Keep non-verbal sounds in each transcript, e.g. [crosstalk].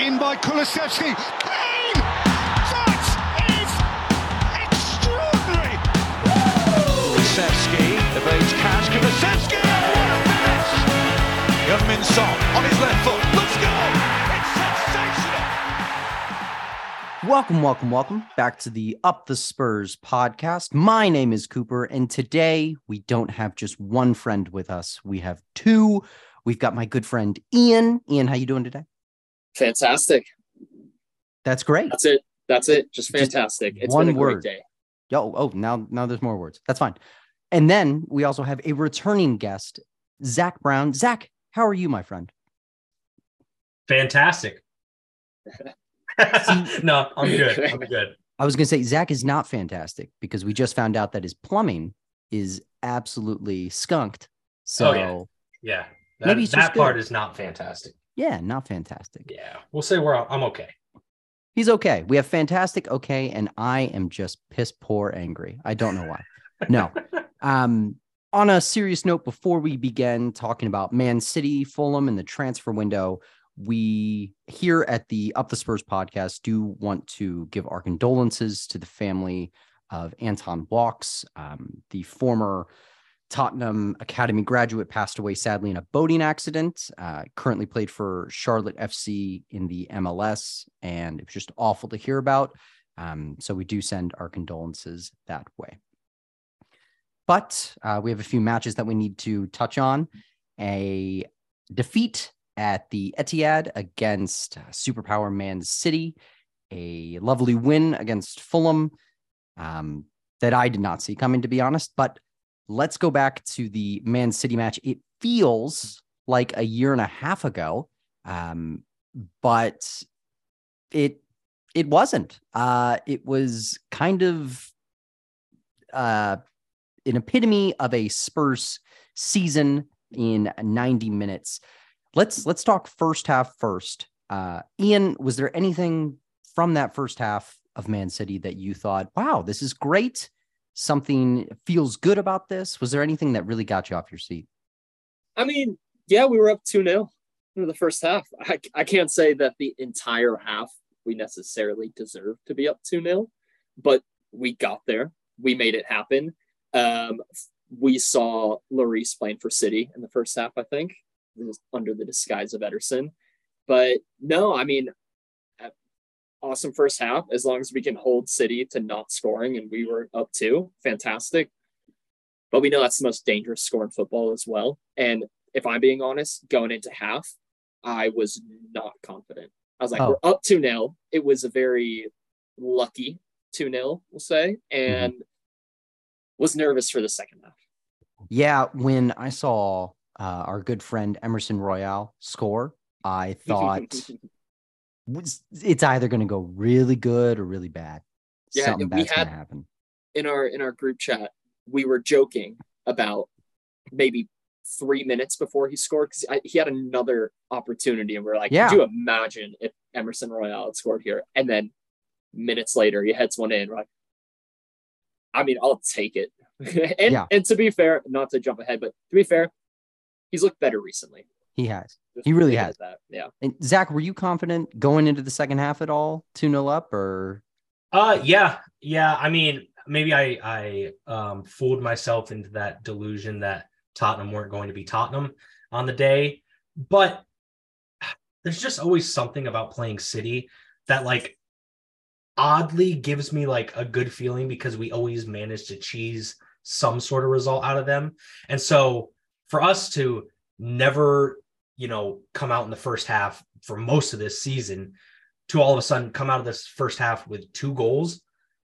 in by Kulusevski. Kane! That is extraordinary! Kulusevski evades catch. Kulusevski! What a finish! Heung-min Son on his left foot. Let's go! It's sensational! Welcome, welcome, welcome back to the Up the Spurs podcast. My name is Cooper, and today we don't have just one friend with us. We have two. We've got my good friend Ian. Ian, how you doing today? Fantastic. That's great. That's it. That's it. Just Just fantastic. It's one been a word. great day. Yo, oh, now now there's more words. That's fine. And then we also have a returning guest, Zach Brown. Zach, how are you, my friend? Fantastic. [laughs] [laughs] no, I'm good. [laughs] I'm good. I was gonna say Zach is not fantastic because we just found out that his plumbing is absolutely skunked. Oh, so Oh, yeah. Yeah. That, Maybe that part good. is not fantastic. Yeah, not fantastic. Yeah. We'll say we're I'm okay. He's okay. We have fantastic okay, and I am just piss poor angry. I don't know why. No. [laughs] Um, on a serious note, before we begin talking about Man City, Fulham, and the transfer window, we here at the Up the Spurs podcast do want to give our condolences to the family of Anton Walkes, um, the former Tottenham Academy graduate, passed away sadly in a boating accident. Uh, currently played for Charlotte FC in the MLS, and it was just awful to hear about. Um, so we do send our condolences that way. But uh, we have a few matches that we need to touch on. A defeat at the Etihad against uh, Superpower Man City, a lovely win against Fulham um, that I did not see coming, to be honest. But let's go back to the Man City match. It feels like a year and a half ago, um, but it it wasn't. Uh, it was kind of uh, an epitome of a Spurs season in 90 minutes. Let's let's talk first half first. Uh, Ian, was there anything from that first half of Man City that you thought, "Wow, this is great"? Something feels good about this. Was there anything that really got you off your seat? I mean, yeah, we were up 2 0 in the first half. I, I can't say that the entire half we necessarily deserved to be up 2 0, but we got there. We made it happen. Um, we saw Lloris playing for City in the first half, I think, under the disguise of Ederson. But no, I mean, awesome first half. As long as we can hold City to not scoring, and we were up two, fantastic. But we know that's the most dangerous score in football as well. And if I'm being honest, going into half, I was not confident. I was like, Oh. we're up 2 0. It was a very lucky 2 0, we'll say, and was nervous for the second half. Yeah, when I saw uh, our good friend Emerson Royal score, I [laughs] thought it's either going to go really good or really bad. Yeah, Something we bad's going to happen. in our in our group chat, we were joking about maybe three minutes before he scored because he had another opportunity, and we are like, Yeah. "Could you imagine if Emerson Royal had scored here?" And then minutes later, he heads one in. We're like, I mean, I'll take it. [laughs] and Yeah. and to be fair, not to jump ahead, but to be fair, he's looked better recently. He has. Just He really has. That. Yeah. And Zach, were you confident going into the second half at all? 2 0 up or? Uh yeah. Yeah. I mean, maybe I I um fooled myself into that delusion that Tottenham weren't going to be Tottenham on the day. But there's just always something about playing City that like oddly gives me like a good feeling because we always manage to cheese some sort of result out of them. And so for us to never, you know, come out in the first half for most of this season to all of a sudden come out of this first half with two goals,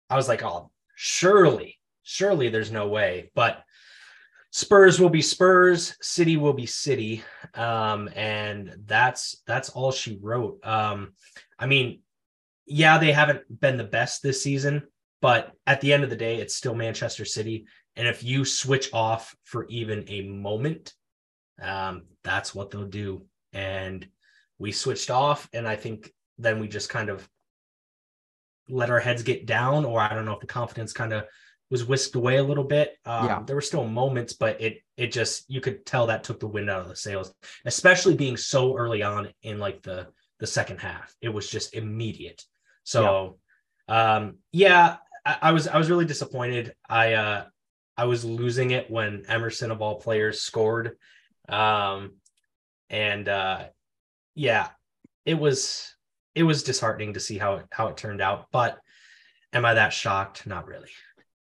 I was like, oh, surely, surely there's no way. But Spurs will be Spurs, City will be City, um, and that's that's all she wrote. Um, I mean, yeah, they haven't been the best this season, but at the end of the day, it's still Manchester City, and if you switch off for even a moment, um, that's what they'll do. And we switched off, and I think then we just kind of let our heads get down, or I don't know if the confidence kind of was whisked away a little bit. Um, Yeah. There were still moments, but it it just you could tell that took the wind out of the sails, especially being so early on in like the the second half. It was just immediate. So, yeah. um, yeah, I, I, was I was really disappointed. I uh, I was losing it when Emerson of all players scored, um, and uh, yeah, it was it was disheartening to see how it how it turned out. But am I that shocked? Not really.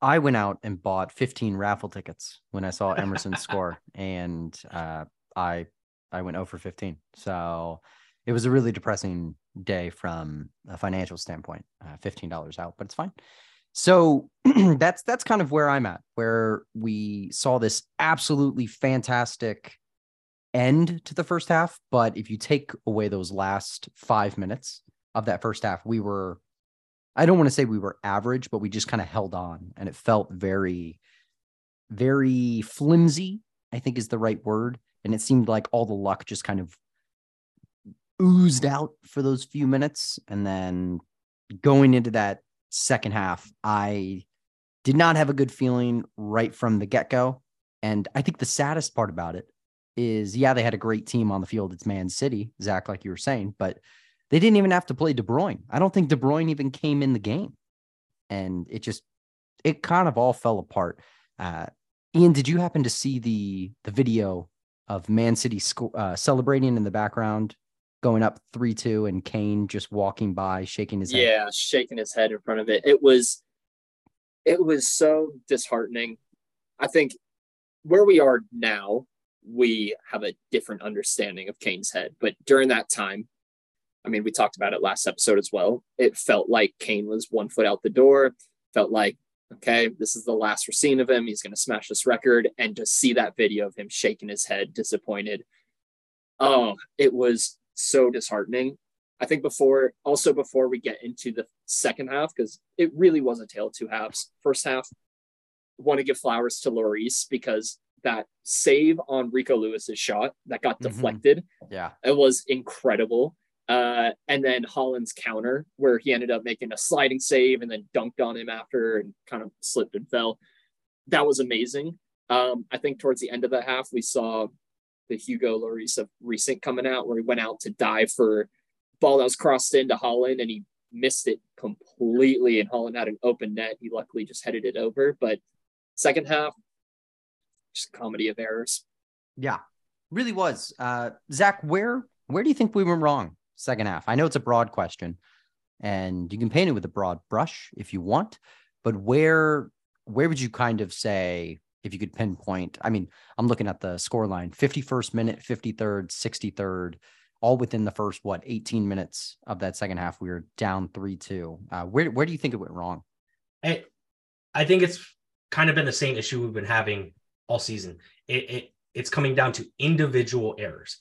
I went out and bought 15 raffle tickets when I saw [laughs] Emerson score, and uh, I I went 0 for 15. So it was a really depressing day from a financial standpoint. Uh, $15 out, but it's fine. So [clears throat] that's that's kind of where I'm at, where we saw this absolutely fantastic end to the first half. But if you take away those last five minutes of that first half, we were, I don't want to say we were average, but we just kind of held on and it felt very, very flimsy, I think is the right word. And it seemed like all the luck just kind of oozed out for those few minutes. And then going into that second half, I did not have a good feeling right from the get go. And I think the saddest part about it is, yeah, they had a great team on the field. It's Man City, Zach, like you were saying, but they didn't even have to play De Bruyne. I don't think De Bruyne even came in the game. And it just, it kind of all fell apart. Uh, Ian, did you happen to see the the video of Man City sco- uh, celebrating in the background going up 3-2 and Kane just walking by shaking his head. Yeah, shaking his head in front of it. It was it was so disheartening. I think where we are now, we have a different understanding of Kane's head, but during that time, I mean, we talked about it last episode as well. It felt like Kane was one foot out the door, felt like okay, this is the last we're seeing of him. He's going to smash this record. And to see that video of him shaking his head, disappointed. Oh, it was so disheartening. I think before, also before we get into the second half, because it really was a tale of two halves. First half, want to give flowers to Lloris because that save on Rico Lewis's shot that got mm-hmm. deflected, yeah, it was incredible. Uh, and then Haaland's counter, where he ended up making a sliding save and then dunked on him after and kind of slipped and fell. That was amazing. Um, I think towards the end of the half, we saw the Hugo Lloris of recent coming out, where he went out to dive for ball that was crossed into Haaland and he missed it completely. And Holland had an open net. He luckily just headed it over. But second half, just comedy of errors. Yeah, really was. Uh, Zach, where where do you think we went wrong second half? I know it's a broad question, and you can paint it with a broad brush if you want, but where where would you kind of say if you could pinpoint, I mean, I'm looking at the score line 51st minute, 53rd, 63rd, all within the first, what, 18 minutes of that second half. We were down 3 2. Uh, where, where do you think it went wrong? I, I think it's kind of been the same issue we've been having all season. It, it It's coming down to individual errors.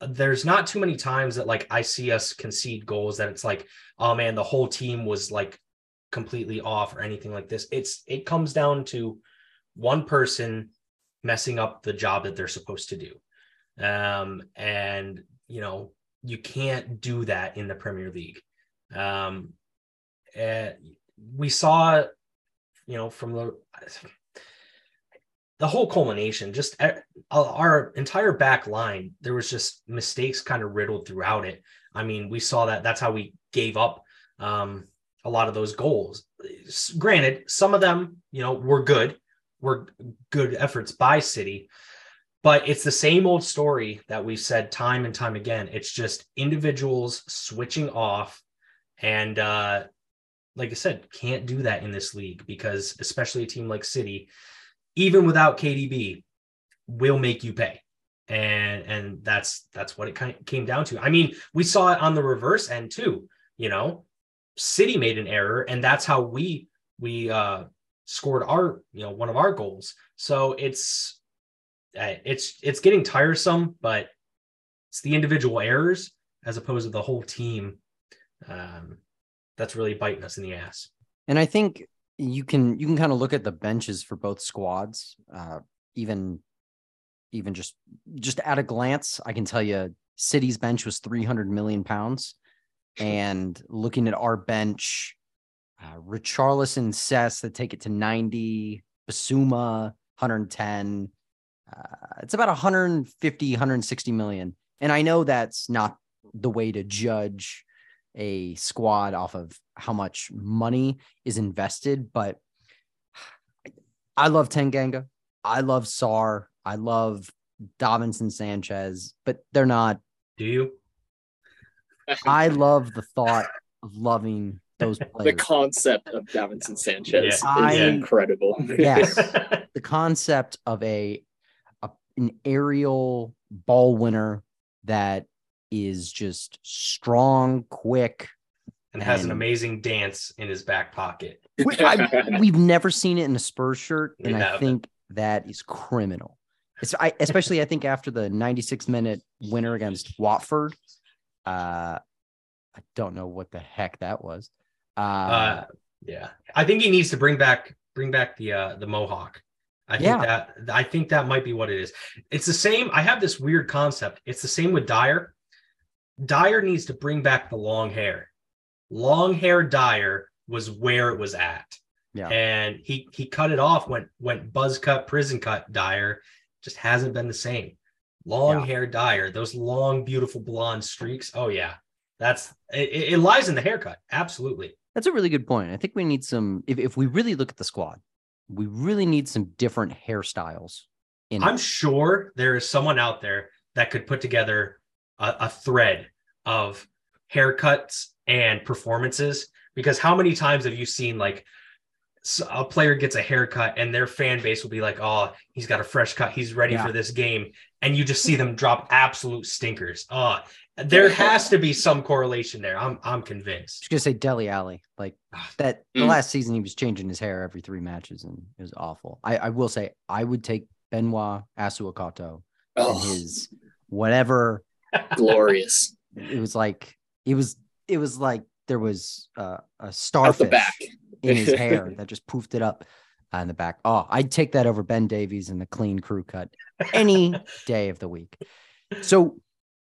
There's not too many times that like I see us concede goals that it's like, oh man, the whole team was like completely off or anything like this. It's it comes down to one person messing up the job that they're supposed to do. Um, and, you know, you can't do that in the Premier League. Um, uh, we saw, you know, from the the whole culmination, just our entire back line, there was just mistakes kind of riddled throughout it. I mean, we saw that. That's how we gave up um, a lot of those goals. Granted, some of them, you know, were good were good efforts by City. But it's the same old story that we've said time and time again. It's just individuals switching off. And uh, like I said, can't do that in this league because, especially a team like City, even without KDB, will make you pay. And and that's that's what it kind of came down to. I mean, we saw it on the reverse end too. You know, City made an error, and that's how we we uh scored our you know one of our goals so it's uh, it's it's getting tiresome but it's the individual errors as opposed to the whole team um, that's really biting us in the ass and i think you can you can kind of look at the benches for both squads uh, even even just just at a glance i can tell you city's bench was 300 million pounds and looking at our bench uh, Richarlison, Sess that take it to 90, Bissouma 110. Uh, it's about 150, 160 million. And I know that's not the way to judge a squad off of how much money is invested, but I love Tanganga. I love Sarr. I love Davinson Sanchez, but they're not. Do you? I love the thought of loving those players. the concept of Davinson Sanchez Yeah. is I- incredible. yes. [laughs] the concept of a, a an aerial ball winner that is just strong, quick. and has an amazing dance in his back pocket. We, I, we've never seen it in a Spurs shirt, and I think that is criminal. It's I, especially I think after the 96 minute winner against Watford. Uh, I don't know what the heck that was. Uh, Uh, yeah, I think he needs to bring back bring back the uh, the mohawk. I think Yeah. that I think that might be what it is. It's the same. I have this weird concept. It's the same with Dier. Dier needs to bring back the long hair. Long hair Dier was where it was at. Yeah. And he he cut it off went went buzz cut prison cut Dier just hasn't been the same. Long Yeah. hair Dier, those long beautiful blonde streaks. Oh yeah. That's it, it lies in the haircut. Absolutely. That's a really good point. I think we need some. If, if we really look at the squad, we really need some different hairstyles. In I'm it. sure there is someone out there that could put together a, a thread of haircuts and performances. Because how many times have you seen like a player gets a haircut and their fan base will be like, "Oh, he's got a fresh cut. He's ready Yeah. for this game," and you just see them drop absolute stinkers. Oh, there has to be some correlation there. I'm I'm I was convinced. gonna say Dele Alli, like that. The Mm. last season, he was changing his hair every three matches, and it was awful. I, I will say, I would take Benoit Assou-Ekotto and Oh, his whatever. Glorious. It was like it was. It was like there was uh, a Out starfish in his [laughs] hair that just poofed it up in the back. Oh, I'd take that over Ben Davies and the clean crew cut any [laughs] day of the week. So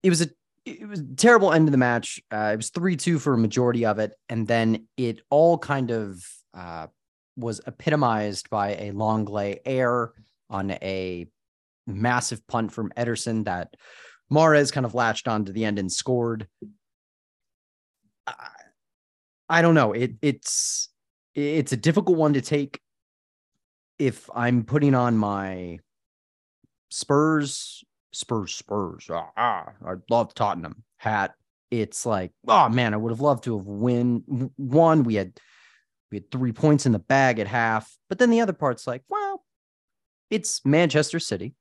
it was a it was a terrible end of the match. Uh, it was three two for a majority of it, and then it all kind of uh, was epitomized by a long lay air on a massive punt from Ederson that Mahrez kind of latched onto the end and scored. I, I don't know. It it's it's a difficult one to take if I'm putting on my Spurs, Spurs, Spurs. Ah, ah, I love Tottenham hat. It's like, oh man, I would have loved to have win one. We had we had three points in the bag at half, but then the other part's like, well, it's Manchester City.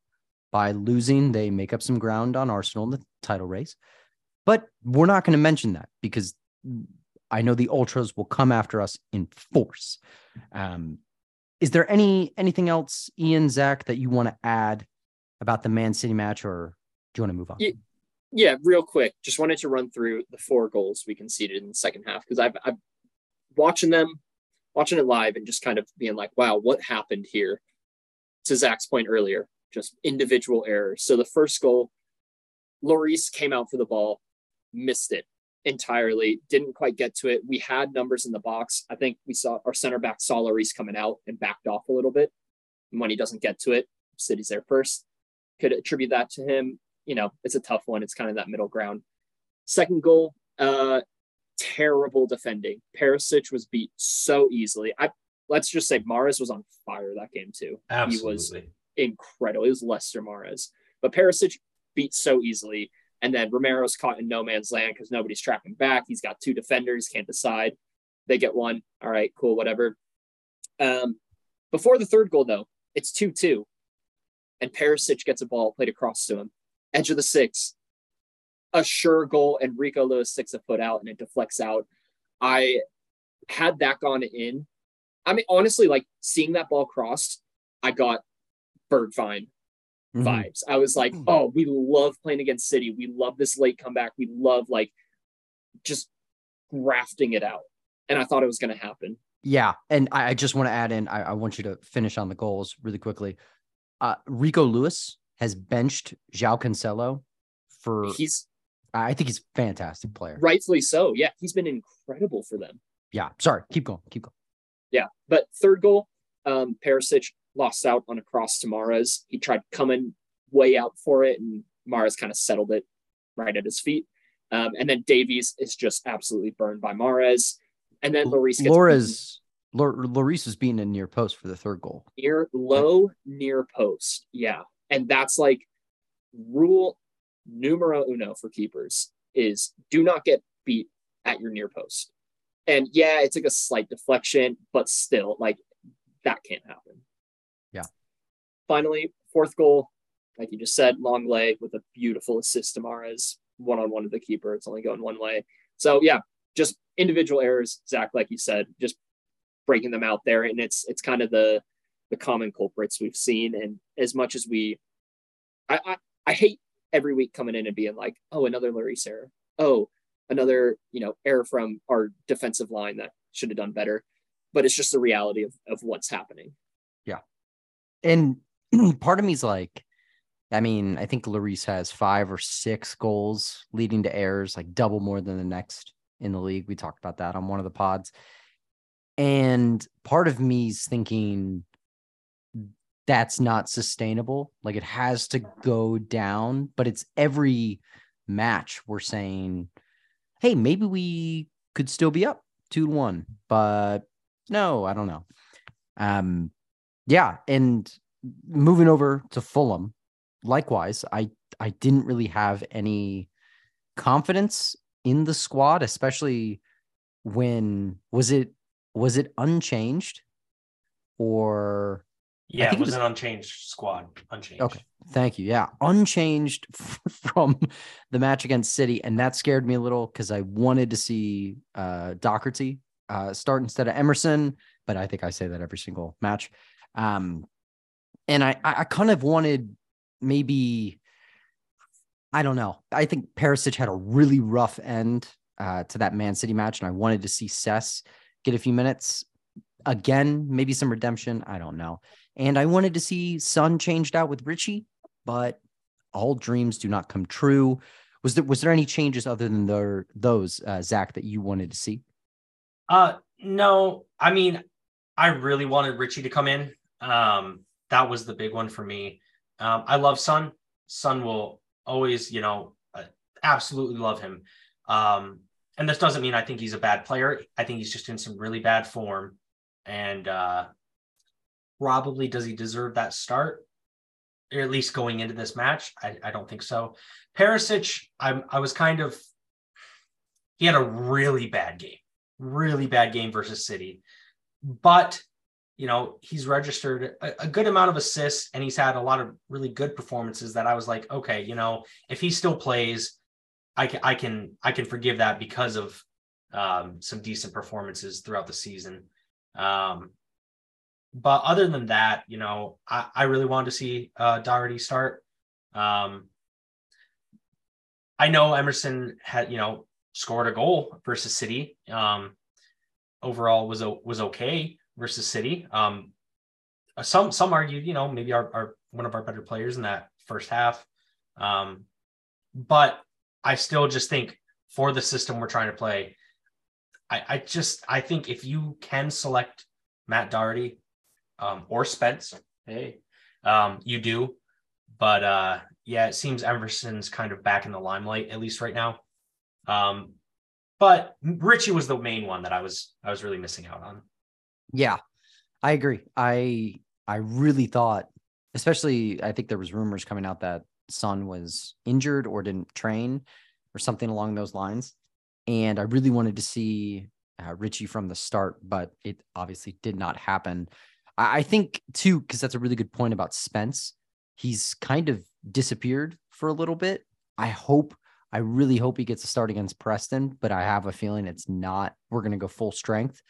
By losing, they make up some ground on Arsenal in the title race. But we're not going to mention that because I know the ultras will come after us in force. Um, is there any anything else, Ian, Zach, that you want to add about the Man City match, or do you want to move on? Yeah. Yeah, real quick. Just wanted to run through the four goals we conceded in the second half because I've, I've watching them, watching it live, and just kind of being like, "Wow, what happened here?" To Zach's point earlier, just individual errors. So the first goal, Lloris came out for the ball, missed it entirely, didn't quite get to it. We had numbers in the box. I think we saw our center back saw Lloris coming out and backed off a little bit. And when he doesn't get to it, City's there first. Could attribute that to him you know, it's a tough one. It's kind of that middle ground. Second goal, uh, terrible defending. Perisic was beat so easily. I let's just say Mahrez was on fire that game too. He was Absolutely. Incredible. It was Leicester Mahrez, but Perisic beat so easily. And then Romero's caught in no man's land because nobody's tracking back. He's got two defenders, can't decide. They get one. All right, cool, whatever. Um, before the third goal, though, it's 2 2. And Perisic gets a ball played across to him. Edge of the six. A sure goal, and Rico Lewis sticks a foot out and it deflects out. I had that gone in. I mean, honestly, like seeing that ball crossed, I got Bergwijn Mhm. vibes. I was like, oh, we love playing against City. We love this late comeback. We love like just grafting it out. And I thought it was going to happen. Yeah, and I, I just want to add in. I, I want you to finish on the goals really quickly. Uh, Rico Lewis has benched João Cancelo for. He's I think he's a fantastic player. rightfully so. Yeah, he's been incredible for them. Yeah. Sorry. Keep going. Keep going. Yeah. But third goal, um, Perisic lost out on a cross to Mahrez. He tried coming way out for it, and Mahrez kind of settled it right at his feet. Um, and then Davies is just absolutely burned by Mahrez. And then Lloris gets Laura's Lloris was beaten in near post for the third goal. near low near post. Yeah. And that's like rule numero uno for keepers is do not get beat at your near post. And yeah, it's like a slight deflection, but still, like that can't happen. Yeah. Finally, fourth goal, like you just said, long lay with a beautiful assist to Mahrez, one on one to the keeper. It's only going one way. So yeah, just individual errors, Zach, like you said, just breaking them out there. And it's it's kind of the the common culprits we've seen. And as much as we I I, I hate every week coming in and being like, oh, another Lloris error. Oh, another, you know, error from our defensive line that should have done better. But it's just the reality of, of what's happening. And [clears throat] part of me's like, I mean, I think Lloris has five or six goals leading to errors, like double more than the next in the league. We talked about that on one of the pods. And part of me's thinking that's not sustainable. Like it has to go down, but it's every match we're saying, hey, maybe we could still be up two to one, but no, I don't know. Um, yeah, and moving over to Fulham, likewise, I I didn't really have any confidence in the squad, especially when was it was it unchanged or Yeah, it it was, was- an unchanged squad. Unchanged. Okay. Thank you. Yeah, unchanged [laughs] from the match against City, and that scared me a little because I wanted to see uh, Doherty uh, start instead of Emerson, but I think I say that every single match. Um, and I, I kind of wanted maybe, I don't know. I think Perisic had a really rough end uh, to that Man City match, and I wanted to see Cess get a few minutes again, maybe some redemption. I don't know. And I wanted to see Son changed out with Richie, but all dreams do not come true. Was there was there any changes other than their, those, uh, Zach, that you wanted to see? Uh no, I mean, I really wanted Richie to come in. Um, that was the big one for me. Um, I love Son. Son will always, you know, uh, absolutely love him. Um, and this doesn't mean I think he's a bad player. I think he's just in some really bad form. And uh probably does he deserve that start? Or at least going into this match? I, I don't think so. Perisic, I'm I was kind of he had a really bad game really bad game versus City. But, you know, he's registered a, a, good amount of assists and he's had a lot of really good performances that I was like, okay, you know, if he still plays, I can I can I can forgive that because of um, some decent performances throughout the season. Um, but other than that, you know, I, I really wanted to see uh, Doherty start. Um, I know Emerson had, you know, scored a goal versus City. Um, overall was was okay versus City. Um, some some argued, you know, maybe our, our one of our better players in that first half. Um, but I still just think for the system we're trying to play, I, I just I think if you can select Matt Doherty um, or Spence, hey, um, you do. But uh, yeah, it seems Emerson's kind of back in the limelight at least right now. Um, but Richie was the main one that I was I was really missing out on. Yeah, I agree. I I really thought, especially I think there was rumors coming out that Son was injured or didn't train or something along those lines, and I really wanted to see uh, Richie from the start, but it obviously did not happen. I, I think too because that's a really good point about Spence. He's kind of disappeared for a little bit. I hope I really hope he gets a start against Preston, but I have a feeling it's not. We're going to go full strength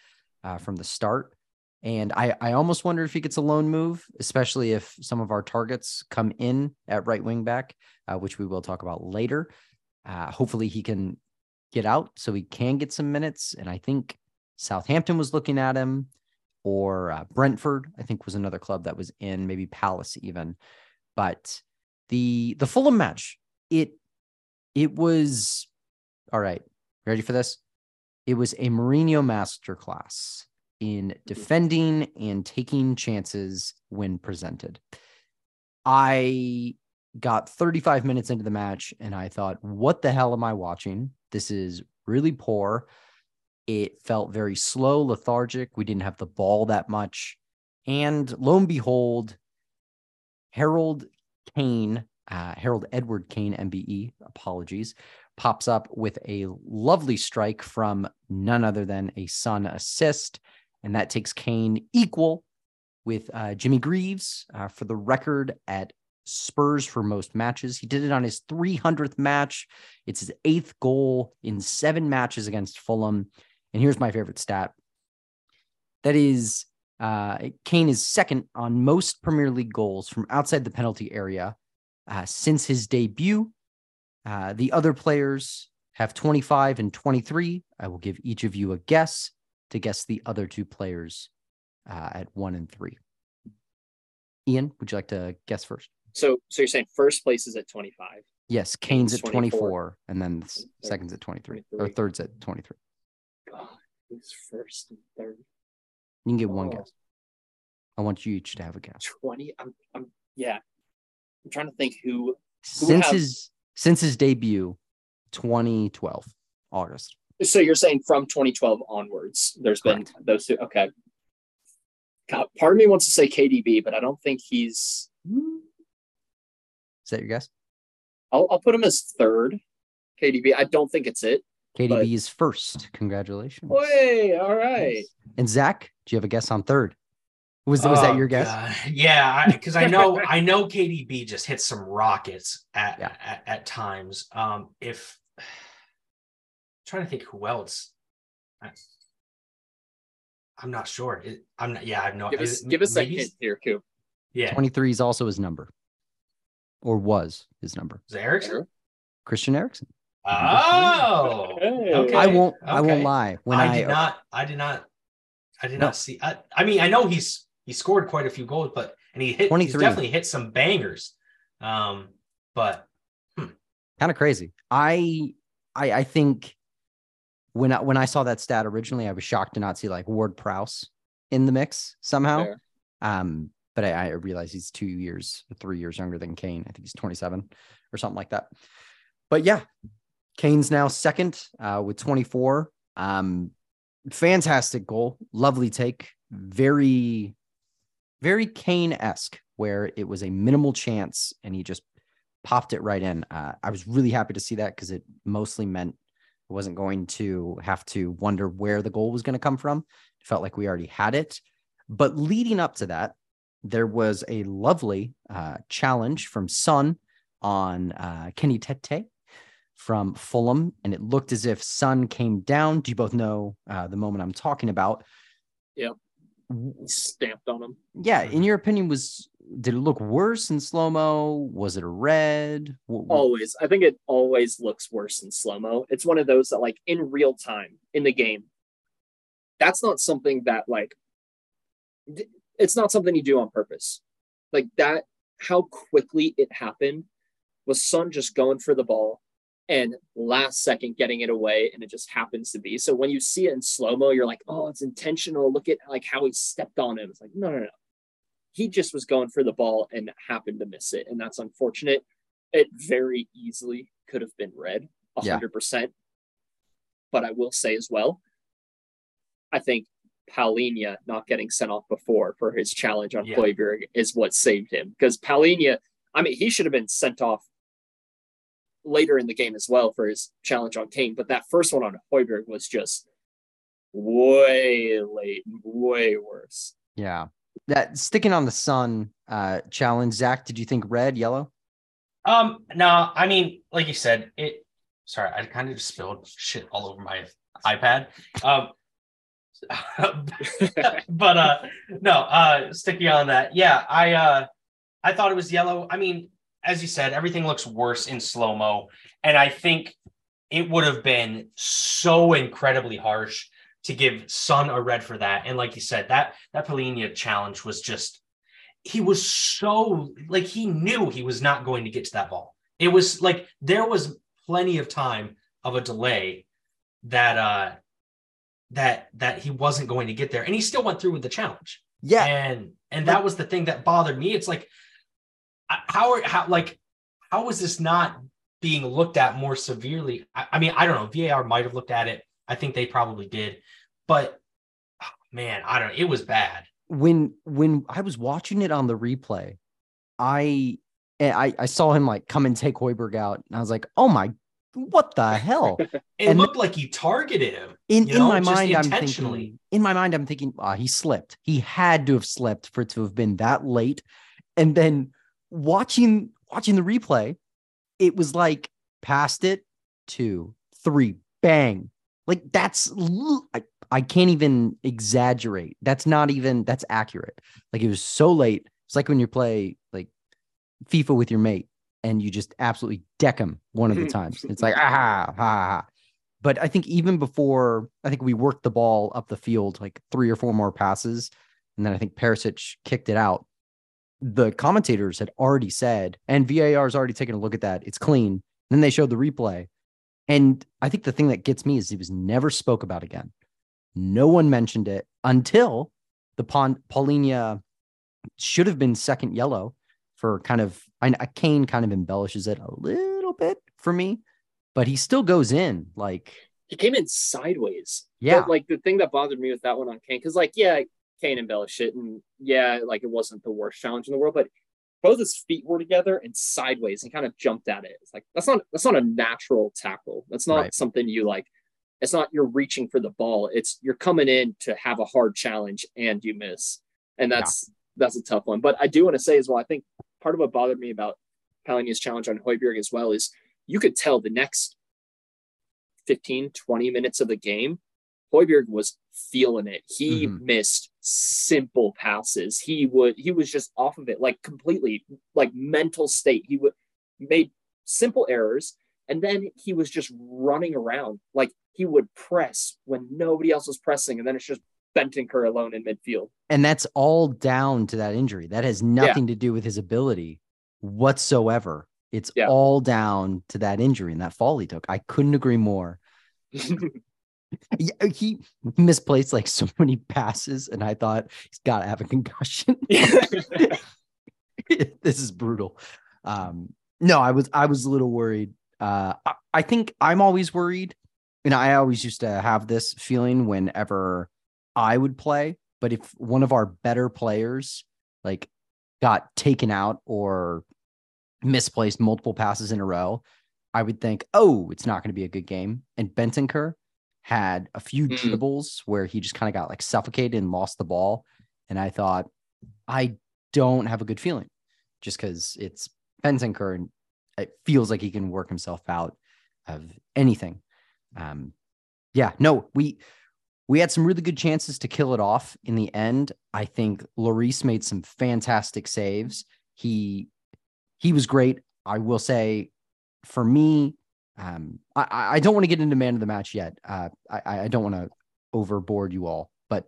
uh, from the start. And I, I almost wonder if he gets a loan move, especially if some of our targets come in at right wing back, uh, which we will talk about later. Uh, hopefully he can get out so he can get some minutes. And I think Southampton was looking at him, or uh, Brentford, I think was another club that was in, maybe Palace even. But the the Fulham match, it it was all right. Ready for this? It was a Mourinho masterclass in defending and taking chances when presented. I got 35 minutes into the match and I thought, what the hell am I watching? This is really poor. It felt very slow, lethargic. We didn't have the ball that much. And lo and behold, Harold Kane, uh, Harold Edward Kane, MBE, apologies, pops up with a lovely strike from none other than a Son assist. And that takes Kane equal with uh, Jimmy Greaves uh, for the record at Spurs for most matches. He did it on his 300th match. It's his eighth goal in seven matches against Fulham. And here's my favorite stat that is, uh, Kane is second on most Premier League goals from outside the penalty area uh, since his debut. Uh, the other players have 25 and 23. I will give each of you a guess to guess the other two players uh, at one and three. Ian, would you like to guess first? So, so you're saying first place is at 25. Yes, Kane's Kane's at 24, 24, and then the third- second's at 23, or third's at 23. God, who's first and third? You can get one Oh. guess. I want you each to have a guess. 20. I'm, I'm, yeah. I'm trying to think who. Who Since his since his debut, 2012, August. So you're saying from 2012 onwards, there's been those two. Okay. God, part of me wants to say KDB, but I don't think he's. Is that your guess? I'll, I'll put him as third. KDB. I don't think it's it. KDB But- is first. Congratulations. Way, all right. And Zach, do you have a guess on third? Was was that Oh, your guess? God. Yeah, because I, know I know KDB just hits some rockets at, Yeah. at at times. Um, if trying to think who else, I, am not sure. It, I'm not. Yeah, I have no. Give us, it- give us a hint here, Coop. Yeah, 23 is also his number, or was his number. is it Eriksen? Christian Eriksen. Oh, Okay. I won't. I won't lie. When I, I, did not. I did not. I did No. not see. I, I mean, I know he's he scored quite a few goals, but and he hit. He's definitely hit some bangers. Um, but kind of crazy. I, I, I think when I, when I saw that stat originally, I was shocked to not see like Ward Prowse in the mix somehow. Fair. Um, but I, I realize he's two years, three years younger than Kane. I think he's 27 or something like that. But yeah, Kane's now second uh, with 24. Um, fantastic goal, lovely take, very, very Kane esque, where it was a minimal chance and he just popped it right in. Uh, I was really happy to see that because it mostly meant I wasn't going to have to wonder where the goal was going to come from. It felt like we already had it. But leading up to that, there was a lovely uh, challenge from Son on uh, Kenny Tete from Fulham, and it looked as if Son came down. Do you both know uh, the moment I'm talking about? Yep. Stamped on him. Yeah, in your opinion, was did it look worse in slow mo? Was it a red? Wh- wh- Always. I think it always looks worse in slow mo. It's one of those that, like, in real time in the game, that's not something that, like, it's not something you do on purpose. Like, that, how quickly it happened was Son just going for the ball and last second getting it away, and it just happens to be. So when you see it in slow mo, you're like, oh, it's intentional. Look at like how he stepped on him. It's like, no, no, no. He just was going for the ball and happened to miss it. And that's unfortunate. It very easily could have been red, Yeah. 100%. But I will say as well, I think Palhinha not getting sent off before for his challenge on Yeah. Højbjerg is what saved him. Because Palhinha, I mean, he should have been sent off later in the game as well for his challenge on Kane. But that first one on Højbjerg was just way late, way worse. Yeah. That sticking on the Son uh challenge. Zach, did you think red, yellow? Um, no, I mean, like you said, it. Sorry, I kind of just spilled shit all over my iPad. Um, [laughs] but uh, no, uh, sticking on that, yeah, I uh, I thought it was yellow. I mean, as you said, everything looks worse in slow mo, and I think it would have been so incredibly harsh to give Son a red for that. And like you said, that that Palhinha challenge was just he was so like he knew he was not going to get to that ball. It was like there was plenty of time of a delay that uh that that he wasn't going to get there and he still went through with the challenge. Yeah. And and that was the thing that bothered me. It's like how are how like how is this not being looked at more severely? I, I mean, I don't know. VAR might have looked at it. I think they probably did, but oh, man, I don't. Know. It was bad. When when I was watching it on the replay, I I I saw him like come and take Højbjerg out, and I was like, oh my, what the [laughs] hell? It And- looked like he targeted him. In in know, my mind, I'm intentionally. thinking. In my mind, I'm thinking, ah, he slipped. He had to have slipped for it to have been that late. And then watching watching the replay, it was like past it, two, three, bang. Like that's I, I can't even exaggerate. That's not even that's accurate. Like it was so late. It's like when you play like FIFA with your mate and you just absolutely deck him one of the [laughs] times. It's like ah ha ha. ha. But I think even before I think we worked the ball up the field like three or four more passes, and then I think Perisic kicked it out. The commentators had already said, and VAR has already taken a look at that. It's clean. then they showed the replay. And I think the thing that gets me is it was never spoke about again. No one mentioned it until the Pon- Palhinha should have been second yellow for kind of I I- Kane kind of embellishes it a little bit for me, but he still goes in like He came in sideways. yeah, But, like the thing that bothered me with that one on Kane, because like yeah, Kane embellished it, and yeah, like it wasn't the worst challenge in the world, but both his feet were together and sideways. He kind of jumped at it. It's like that's not that's not a natural tackle. That's not Right. something you like. It's not you're reaching for the ball. It's you're coming in to have a hard challenge and you miss, and that's that's a tough one. But I do want to say as well. I think part of what bothered me about Palhinha's challenge on Højbjerg as well is you could tell the next 15, 20 minutes of the game, Højbjerg was feeling it. He Mhm. missed simple passes. He would he was just off of it, like completely like mental state. He would made simple errors and then he was just running around. Like he would press when nobody else was pressing, and then it's just Bentancur alone in midfield. and that's all down to that injury. That has nothing to do with his ability whatsoever. It's Yeah. all down to that injury and that fall he took. I couldn't agree more. [laughs] Yeah, He misplaced like so many passes, and I thought he's got to have a concussion. [laughs] [laughs] this is brutal. Um, no, I was I was a little worried. Uh, I, I think I'm always worried, and I always used to have this feeling whenever I would play. But if one of our better players like got taken out or misplaced multiple passes in a row, I would think, oh, it's not going to be a good game. And Bentancur had a few Mm. dribbles where he just kind of got like suffocated and lost the ball. And I thought, I don't have a good feeling just because it's Bentancur and it feels like he can work himself out of anything. Um, yeah, no, we we had some really good chances to kill it off in the end. I think Lloris made some fantastic saves. He he was great. I will say, for me, um, I, I don't want to get into man of the match yet. Uh, I I don't want to overboard you all. But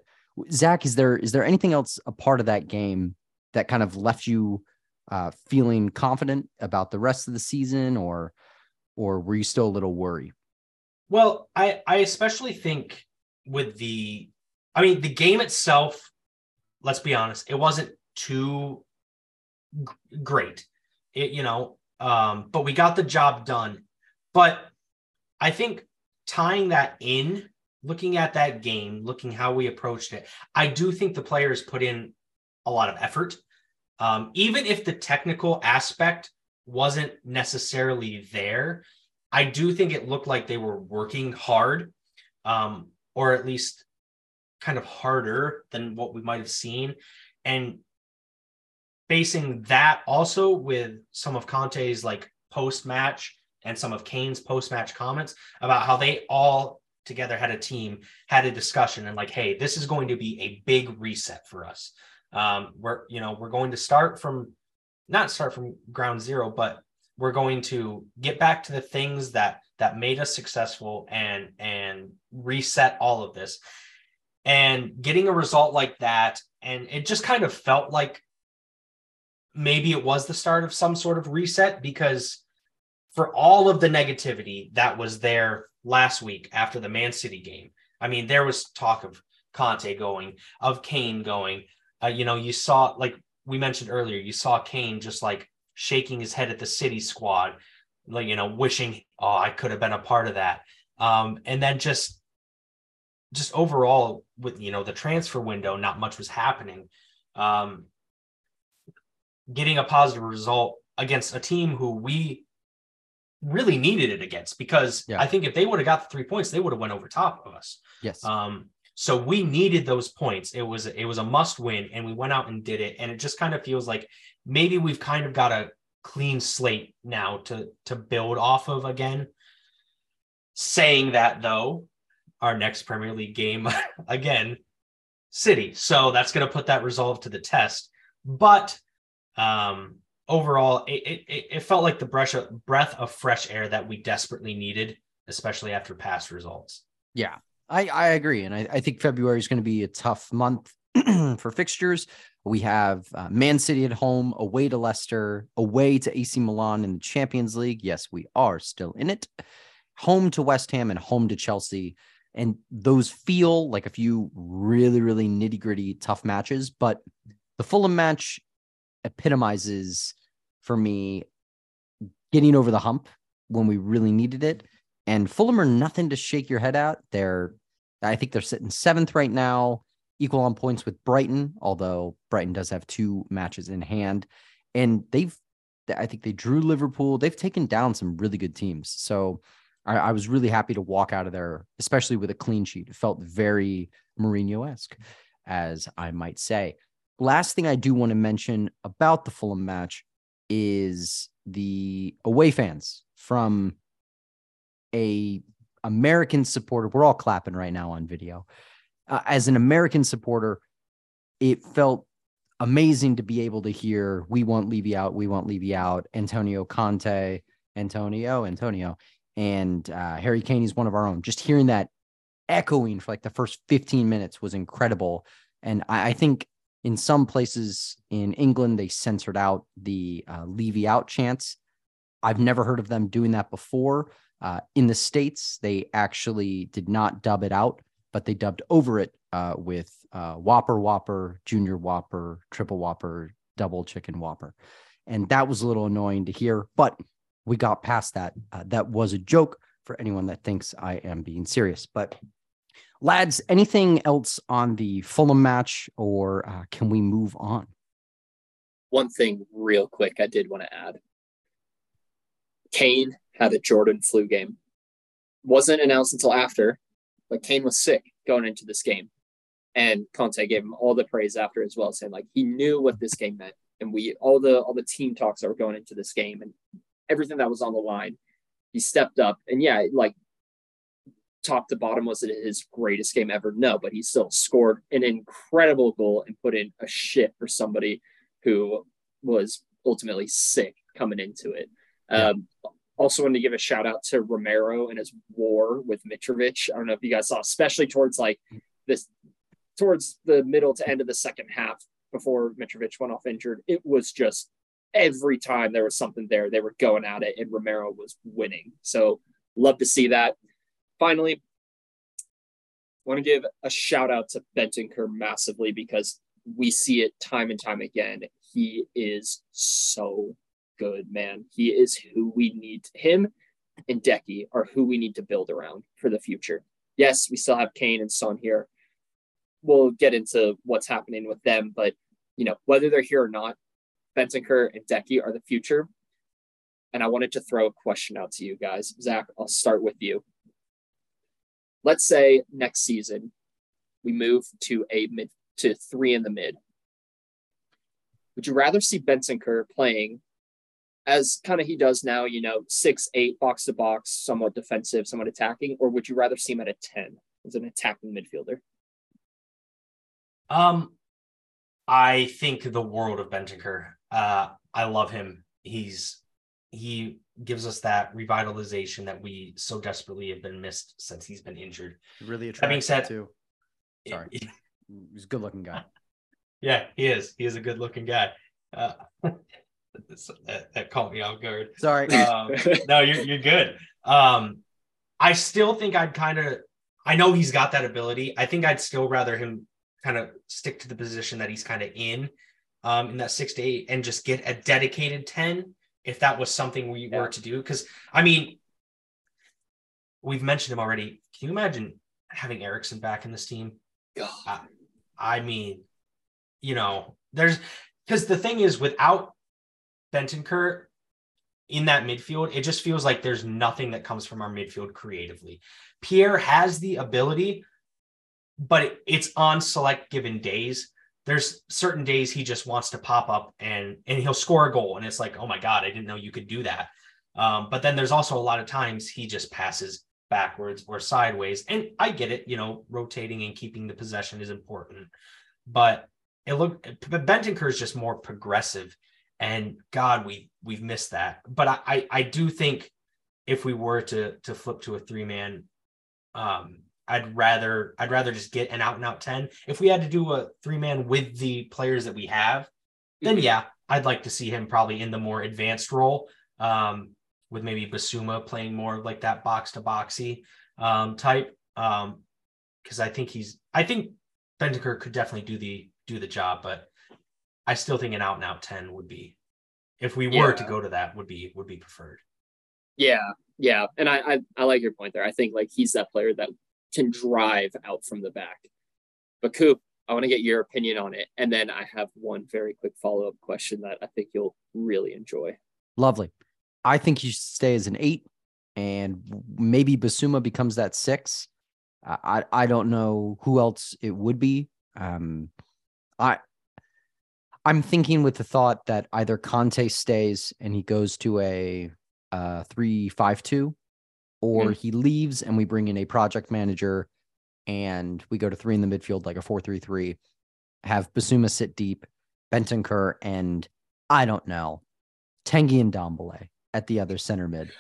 Zach, is there is there anything else a part of that game that kind of left you uh, feeling confident about the rest of the season, or or were you still a little worried? Well, I I especially think with the I mean the game itself, let's be honest, it wasn't too g- great. It you know, um but we got the job done. But I think tying that in, looking at that game, looking how we approached it, I do think the players put in a lot of effort. Um, even if the technical aspect wasn't necessarily there, I do think it looked like they were working hard, um, or at least kind of harder than what we might have seen. And facing that also with some of Conte's like post match and some of Kane's post match comments about how they all together had a team, had a discussion, and like, hey, this is going to be a big reset for us. Um, we're, you know, we're going to start from not start from ground zero, but we're going to get back to the things that that made us successful and and reset all of this and getting a result like that and it just kind of felt like maybe it was the start of some sort of reset because for all of the negativity that was there last week after the Man City game I mean there was talk of Conte going of Kane going uh, you know you saw like we mentioned earlier you saw Kane just like shaking his head at the city squad, like you know, wishing, oh, I could have been a part of that. Um, and then just just overall with you know the transfer window, not much was happening. Um, getting a positive result against a team who we really needed it against because Yeah. I think if they would have got the three points, they would have went over top of us. Yes. Um, so we needed those points. It was it was a must win, and we went out and did it. And it just kind of feels like maybe we've kind of got a clean slate now to to build off of again. Saying that though, our next Premier League game [laughs] again, City. So that's going to put that resolve to the test. But um, overall, it, it it felt like the of, breath of fresh air that we desperately needed, especially after past results. Yeah, I, I agree. And I, I think February is going to be a tough month [clears throat] for fixtures. We have uh, Man City at home, away to Leicester, away to AC Milan in the Champions League. Yes, we are still in it. Home to West Ham and home to Chelsea. And those feel like a few really, really nitty gritty tough matches. But the Fulham match epitomizes for me getting over the hump when we really needed it. And Fulham are nothing to shake your head at. They're, I think they're sitting seventh right now, equal on points with Brighton, although Brighton does have two matches in hand. And they've, I think they drew Liverpool. They've taken down some really good teams. So I, I was really happy to walk out of there, especially with a clean sheet. It felt very Mourinho esque, as I might say. Last thing I do want to mention about the Fulham match is the away fans from a American supporter. We're all clapping right now on video. Uh, as an American supporter, it felt amazing to be able to hear "We want Levy out, we want Levy out." Antonio Conte, Antonio, Antonio, and uh, Harry Kane is one of our own. Just hearing that echoing for like the first 15 minutes was incredible, and I, I think in some places in England they censored out the uh, Levy out chants. I've never heard of them doing that before. Uh, in the States, they actually did not dub it out, but they dubbed over it uh, with uh, Whopper, Whopper, Junior Whopper, Triple Whopper, Double Chicken Whopper. And that was a little annoying to hear, but we got past that. Uh, that was a joke for anyone that thinks I am being serious. But lads, anything else on the Fulham match, or uh, can we move on? One thing, real quick, I did want to add. Kane had a Jordan flu game. Wasn't announced until after, but Kane was sick going into this game. And Conte gave him all the praise after as well, saying like he knew what this game meant. And we all the all the team talks that were going into this game and everything that was on the line, he stepped up. And yeah, like top to bottom, was it his greatest game ever? No, but he still scored an incredible goal and put in a shit for somebody who was ultimately sick coming into it. Um, also wanted to give a shout out to Romero and his war with Mitrovic. I don't know if you guys saw, especially towards like this, towards the middle to end of the second half before Mitrovic went off injured. It was just every time there was something there, they were going at it, and Romero was winning. So love to see that. Finally, I want to give a shout out to Bentancur massively because we see it time and time again. He is so good, man. He is who we need. Him and Deki are who we need to build around for the future. Yes, we still have Kane and Son here. We'll get into what's happening with them, but you know whether they're here or not, Bentancur and Deki are the future. And I wanted to throw a question out to you guys. Zach, I'll start with you. Let's say next season we move to a mid to three in the mid. Would you rather see Bentancur playing as kind of he does now, you know, six, eight, box to box, somewhat defensive, somewhat attacking, or would you rather see him at a 10 as an attacking midfielder? Um, I think the world of Bentancur. Uh, I love him. He's he gives us that revitalization that we so desperately have been missed since he's been injured. Really attractive. That being said- too. Sorry. He's a good looking guy. [laughs] Yeah, he is. He is a good looking guy. Uh, [laughs] that, that caught me off guard. Sorry. Um, no, you're you're good. Um, I still think I'd kind of. I know he's got that ability. I think I'd still rather him kind of stick to the position that he's kind of in. um, in that six to eight and just get a dedicated 10 if that was something we Yeah. were to do. Because, I mean, we've mentioned him already. Can you imagine having Eriksen back in this team? God. I mean, you know, there's because the thing is, without Bentancur in that midfield, it just feels like there's nothing that comes from our midfield creatively. Pierre has the ability, but it- it's on select given days. There's certain days he just wants to pop up and and he'll score a goal, and it's like, oh my god, I didn't know you could do that. Um, but then there's also a lot of times he just passes backwards or sideways, and I get it. You know, rotating and keeping the possession is important, but it looked Bentancur is just more progressive, and God, we we've missed that. But I I, I do think if we were to to flip to a three man, um, I'd rather I'd rather just get an out and out ten. If we had to do a three man with the players that we have, then Mhm. yeah, I'd like to see him probably in the more advanced role, um, with maybe Bissouma playing more like that box to boxy um, type. Um, because I think he's I think Bentancur could definitely do the do the job, but I still think an out and out ten would be if we were to go to that would be would be preferred. Yeah, yeah, and I, I I like your point there. I think like he's that player that can drive out from the back. But Coop, I want to get your opinion on it, and then I have one very quick follow up question that I think you'll really enjoy. Lovely. I think you should stay as an eight, and maybe Bissouma becomes that six. I I, don't know who else it would be. Um, I I'm thinking with the thought that either Conte stays and he goes to a uh three five two, or mm-hmm. he leaves and we bring in a project manager, and we go to three in the midfield like a four three three. Have Bissouma sit deep, Bentancur, and I don't know, Tanguy and Ndombele at the other center mid.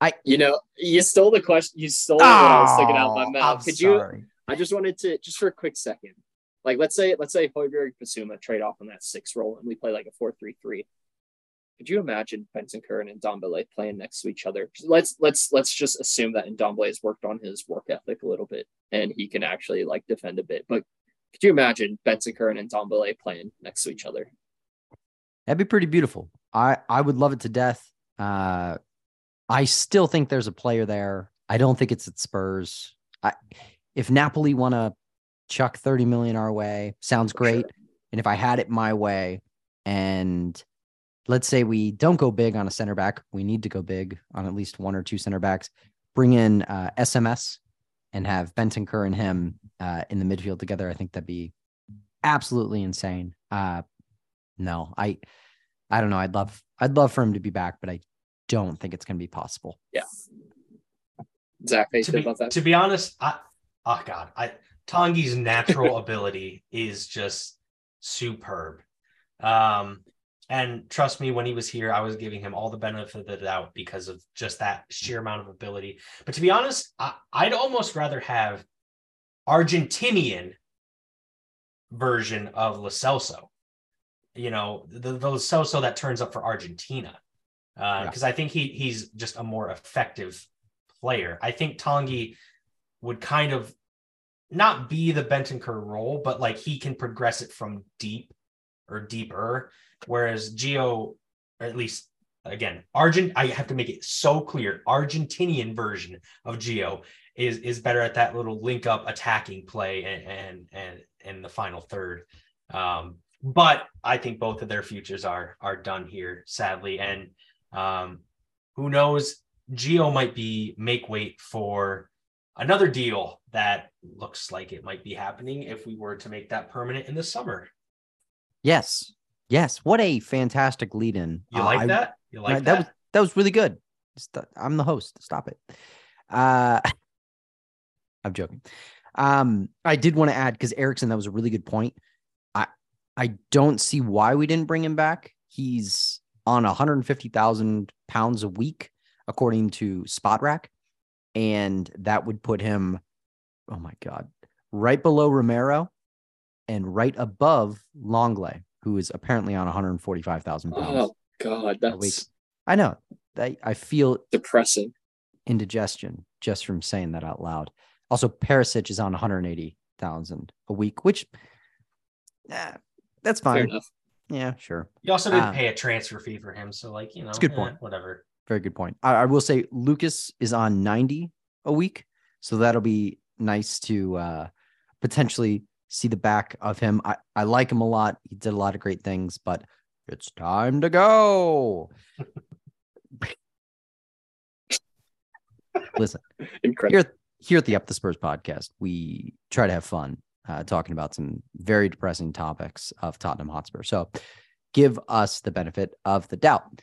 I, you know, you stole the question. You stole what I was thinking out of my Oh, mouth. I'm Could you? I just wanted to just for a quick second. Like let's say let's say Højbjerg Bissouma trade off on that six role and we play like a four three three. Could you imagine Bentancur and Ndombele playing next to each other? Let's let's let's just assume that Ndombele has worked on his work ethic a little bit and he can actually like defend a bit. But could you imagine Bentancur and Ndombele playing next to each other? That'd be pretty beautiful. I I would love it to death. Uh, I still think there's a player there. I don't think it's at Spurs. I if Napoli want to chuck 30 million our way, sounds For great. sure. And if I had it my way, and let's say we don't go big on a center back, we need to go big on at least one or two center backs. Bring in uh, SMS and have Bentancur and him uh, in the midfield together. I think that'd be absolutely insane. Uh, no, I, I don't know. I'd love, I'd love for him to be back, but I don't think it's going to be possible. Zach, how you to be, about that? to be honest, I oh god, I Tanguy's natural [laughs] ability is just superb. Um, and trust me, when he was here, I was giving him all the benefit of the doubt because of just that sheer amount of ability. But to be honest, I, I'd almost rather have Argentinian version of Lo Celso. You know, the, the that turns up for Argentina. Uh, because I think he he's just a more effective player. I think Tanguy would kind of not be the Bentancur role, but like he can progress it from deep or deeper. Whereas Gio, at least again, Argent, I have to make it so clear. Argentinian version of Gio is is better at that little link up attacking play and and and the final third. Um, but I think both of their futures are are done here, sadly. And um, who knows? Geo might be make weight for another deal that looks like it might be happening if we were to make that permanent in the summer. Yes, yes. What a fantastic lead in. You like I- that? You like that, that? was that was really good. I'm the host. Stop it. Uh, [laughs] I'm joking. Um, I did want to add because Eriksen, that was a really good point. I I don't see why we didn't bring him back. He's on 150,000 pounds a week, according to Spotrac, and that would put him, oh my god, right below Romero, and right above Lenglet, who is apparently on 145,000 pounds. Oh God, a week. that's I know. I, I feel depressing. indigestion just from saying that out loud. Also, Perisic is on 180,000 a week, which eh, that's fine. enough. Yeah, sure. You also didn't Uh, pay a transfer fee for him, so like you know, It's a good eh, point. whatever. Very good point. I, I will say Lucas is on 90 a week. So that'll be nice to uh, potentially see the back of him. I, I like him a lot. He did a lot of great things, but it's time to go. [laughs] Listen, Incredible. here, here at the Up the Spurs podcast, we try to have fun uh, talking about some very depressing topics of Tottenham Hotspur. So give us the benefit of the doubt.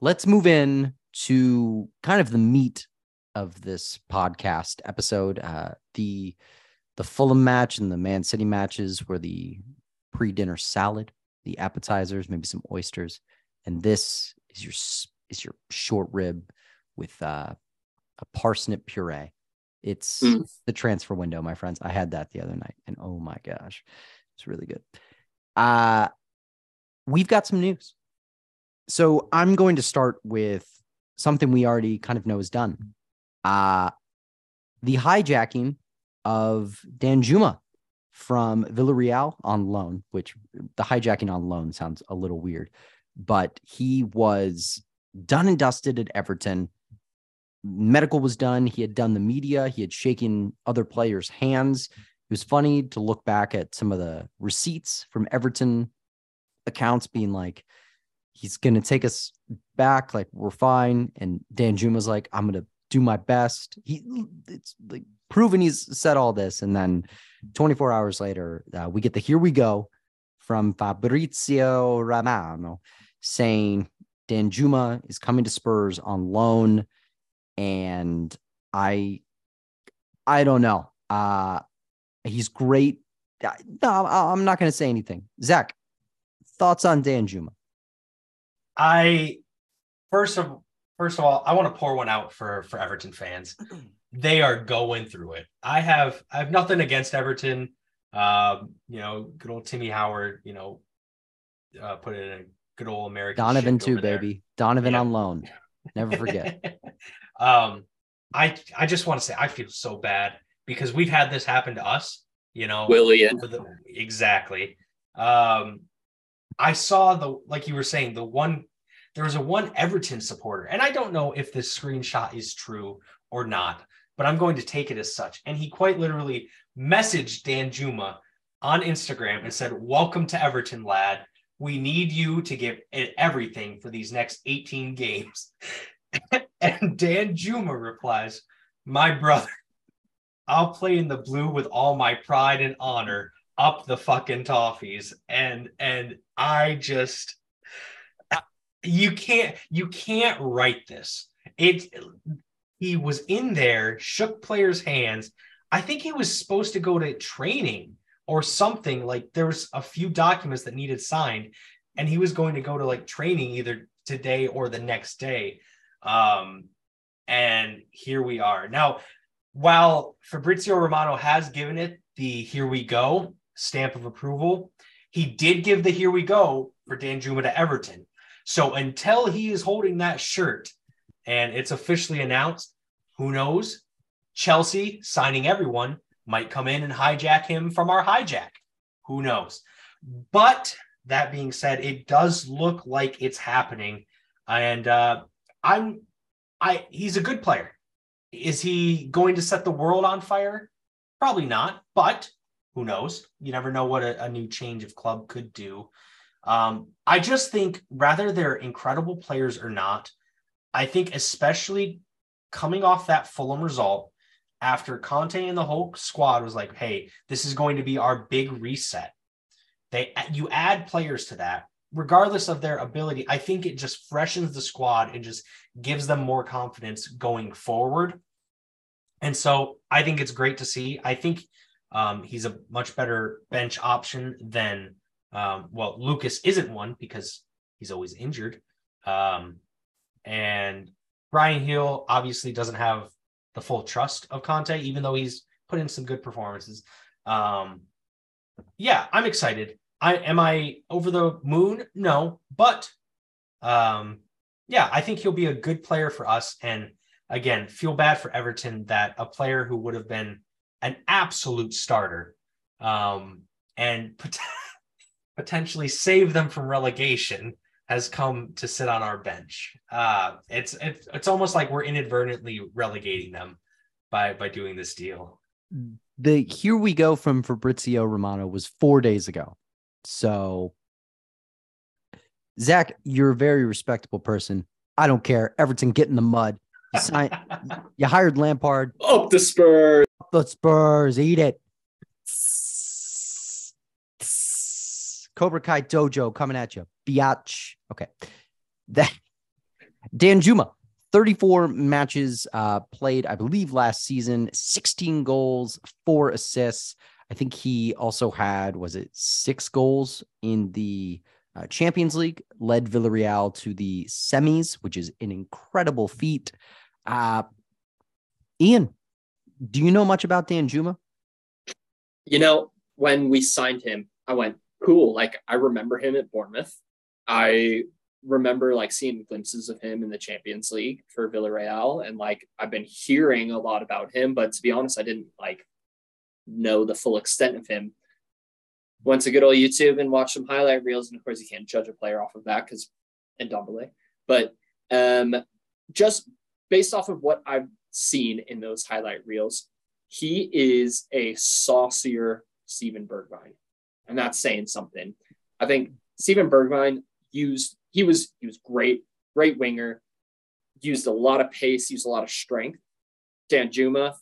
Let's move in to kind of the meat of this podcast episode. Uh, the the Fulham match and the Man City matches were the pre-dinner salad, the appetizers, maybe some oysters, and this is your is your short rib with uh, a parsnip puree. It's Mm. the transfer window, my friends. I had that the other night, and oh my gosh, it's really good. Uh we've got some news. So I'm going to start with something we already kind of know is done. Uh the hijacking of Danjuma from Villarreal on loan, which the hijacking on loan sounds a little weird, but he was done and dusted at Everton medical was done. He had done the media. He had shaken other players' hands. It was funny to look back at some of the receipts from Everton accounts being like, he's going to take us back. Like, we're fine. And Danjuma's like, I'm going to do my best. He, it's like proven he's said all this. And then 24 hours later, uh, we get the here we go from Fabrizio Romano saying Danjuma is coming to Spurs on loan and I I don't know. Uh he's great. No, I- I'm not going to say anything. Zach, thoughts on Danjuma? I first of first of all, I want to pour one out for for Everton fans. [clears throat] They are going through it. I have I have nothing against Everton. Um, you know, good old Timmy Howard. You know, uh, put it in a good old American. Donovan too, baby. Donovan Yeah. on loan. Never forget. [laughs] um, I I just want to say I feel so bad because we've had this happen to us. You know, Willian. with the, exactly. Um, I saw the like you were saying the one there was a one Everton supporter, and I don't know if this screenshot is true or not, but I'm going to take it as such. And he quite literally messaged Danjuma on Instagram and said, "Welcome to Everton, lad. We need you to give it everything for these next 18 games." [laughs] and Danjuma replies, "My brother." I'll play in the blue with all my pride and honor up the fucking toffees. And and I just you can't you can't write this. It he was in there, shook players' hands. I think he was supposed to go to training or something. Like there was a few documents that needed signed, and he was going to go to like training either today or the next day. Um, and here we are. Now, while Fabrizio Romano has given it the here we go stamp of approval, he did give the here we go for Danjuma to Everton. So until he is holding that shirt and it's officially announced, who knows? Chelsea signing everyone might come in and hijack him from our hijack. Who knows? But that being said, it does look like it's happening. And uh, I'm I he's a good player. Is he going to set the world on fire? Probably not, but who knows? You never know what a, a new change of club could do. Um, I just think rather they're incredible players or not, I think especially coming off that Fulham result after Conte and the whole squad was like, "Hey, this is going to be our big reset." They you add players to that, regardless of their ability. I think it just freshens the squad and just gives them more confidence going forward. And so I think it's great to see. I think um, he's a much better bench option than, um, well, Lucas isn't one because he's always injured. Um, and Bryan Gil obviously doesn't have the full trust of Conte, even though he's put in some good performances. Um, yeah, I'm excited. I am I over the moon? No, but um, yeah, I think he'll be a good player for us. And again, feel bad for Everton that a player who would have been an absolute starter um, and pot- [laughs] potentially save them from relegation has come to sit on our bench. Uh, it's it's it's almost like we're inadvertently relegating them by by doing this deal. The here we go from Fabrizio Romano was four days ago. So, Zach, you're a very respectable person. I don't care. Everton, get in the mud. You, sign, [laughs] you hired Lampard. Up the Spurs. The Spurs, eat it. Cobra Kai Dojo coming at you. Biatch. Okay. That Danjuma, 34 matches uh, played, I believe, last season, 16 goals, four assists. I think he also had, was it six goals in the uh, Champions League, led Villarreal to the semis, which is an incredible feat. Uh, Ian, do you know much about Danjuma? You know, when we signed him, I went, cool. Like, I remember him at Bournemouth. I remember like seeing glimpses of him in the Champions League for Villarreal. And like, I've been hearing a lot about him, but to be honest, I didn't like know the full extent of him. Went to good old YouTube and watched some highlight reels. And of course, you can't judge a player off of that because and Ndombele. But um, just based off of what I've seen in those highlight reels, he is a saucier Steven Bergwijn. And that's saying something. I think Steven Bergwijn used, he was, he was great, great winger, used a lot of pace, used a lot of strength. Danjuma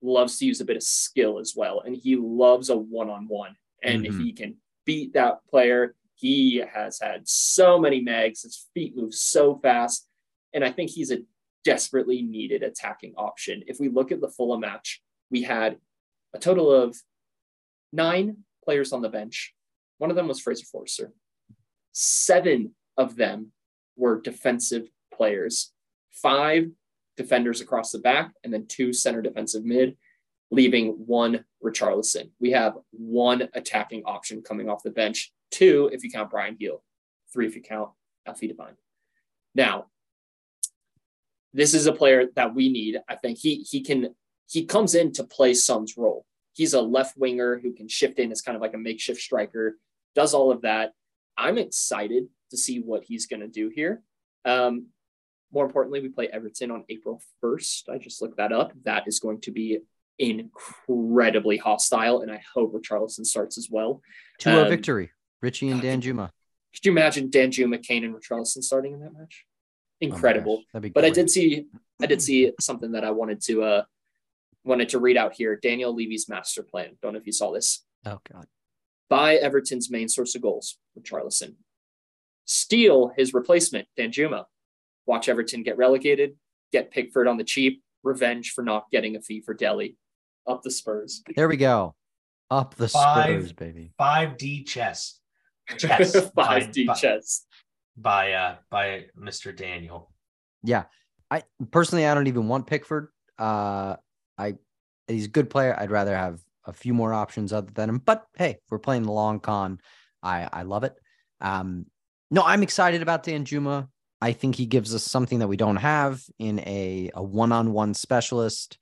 loves to use a bit of skill as well. And he loves a one-on-one. And Mhm. if he can beat that player, he has had so many mags. His feet move so fast. And I think he's a desperately needed attacking option. If we look at the Fulham match, we had a total of nine players on the bench. One of them was Fraser Forster. Seven of them were defensive players, five defenders across the back, and then two center defensive mid, leaving one Richarlison. We have one attacking option coming off the bench, two if you count Bryan Gil, three if you count Alfie Devine. Now, this is a player that we need. I think he he can he comes in to play Son's role. He's a left winger who can shift in as kind of like a makeshift striker, does all of that. I'm excited to see what he's going to do here. Um, more importantly, we play Everton on April 1st. I just looked that up. That is going to be incredibly hostile, and I hope Richarlison starts as well. 2 0 Um, victory. Richie and Danjuma. Could you imagine Danjuma, Kane, and Richarlison starting in that match? Oh Incredible. gosh, but I did see I did see something that I wanted to uh wanted to read out here. Daniel Levy's master plan. Don't know if you saw this. Oh, God. Buy Everton's main source of goals Richarlison. Steal his replacement, Danjuma. Watch Everton get relegated, get Pickford on the cheap, revenge for not getting a fee for Dele. Up the Spurs. There we go. Up the Five. Spurs, baby. 5D chess. [laughs] Chess. 5D by- chess. by uh by Mr. Daniel. Yeah. I personally I don't even want Pickford. Uh I he's a good player. I'd rather have a few more options other than him. But hey, we're playing the long con. I I love it. Um no, I'm excited about Danjuma. I think he gives us something that we don't have in a a one-on-one specialist.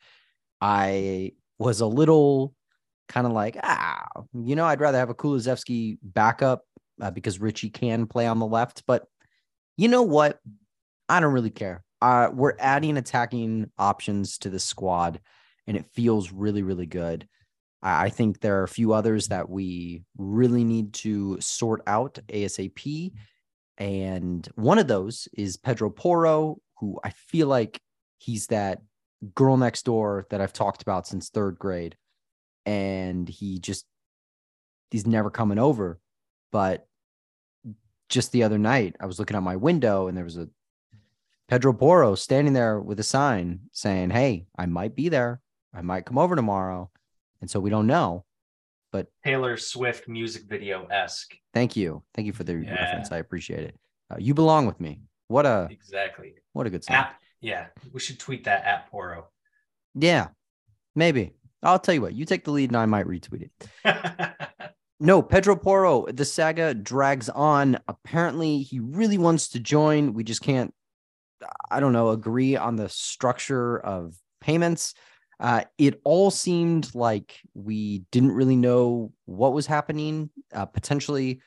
I was a little kind of like, ah, you know, I'd rather have a Kulusevski backup uh, because Richie can play on the left. But you know what? I don't really care. Uh, we're adding attacking options to the squad, and it feels really, really good. I, think there are a few others that we really need to sort out ASAP. And one of those is Pedro Porro, who I feel like he's that girl next door that I've talked about since third grade. And he just, he's never coming over. But just the other night, I was looking out my window and there was a Pedro Porro standing there with a sign saying, Hey, I might be there. I might come over tomorrow. And so we don't know. But Taylor Swift music video esque. Thank you. Thank you for the Yeah. reference. I appreciate it. Uh, you belong with me. What a Exactly. what a good song. At yeah, we should tweet that at Porro. Yeah, maybe. I'll tell you what. You take the lead, and I might retweet it. [laughs] No, Pedro Porro, The saga drags on. Apparently, he really wants to join. We just can't. I don't know. Agree on the structure of payments. Uh, it all seemed like we didn't really know what was happening. Uh, potentially,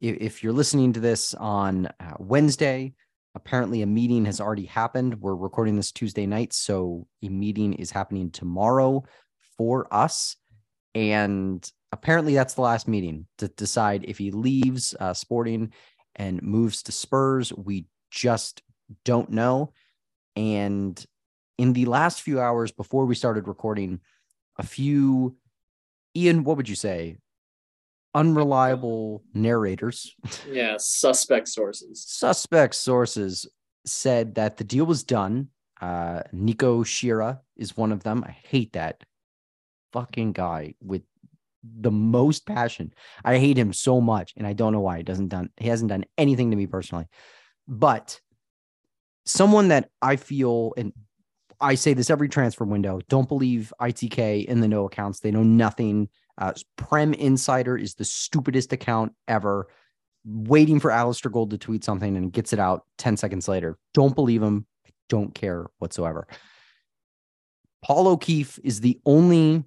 if, if you're listening to this on uh, Wednesday, apparently a meeting has already happened. We're recording this Tuesday night, so a meeting is happening tomorrow for us, and apparently that's the last meeting to decide if he leaves uh, Sporting and moves to Spurs. We just don't know. And in the last few hours before we started recording, a few, Ian, what would you say? Unreliable narrators. Yeah, suspect sources. Suspect sources said that the deal was done. Uh, Nico Schira is one of them. I hate that fucking guy with the most passion. I hate him so much, and I don't know why. He doesn't done. He hasn't done anything to me personally, but someone that I feel and I say this every transfer window. Don't believe ITK in the no accounts. They know nothing. Uh, Prem Insider is the stupidest account ever. Waiting for Alasdair Gold to tweet something and gets it out 10 seconds later. Don't believe him. Don't care whatsoever. Paul O'Keefe is the only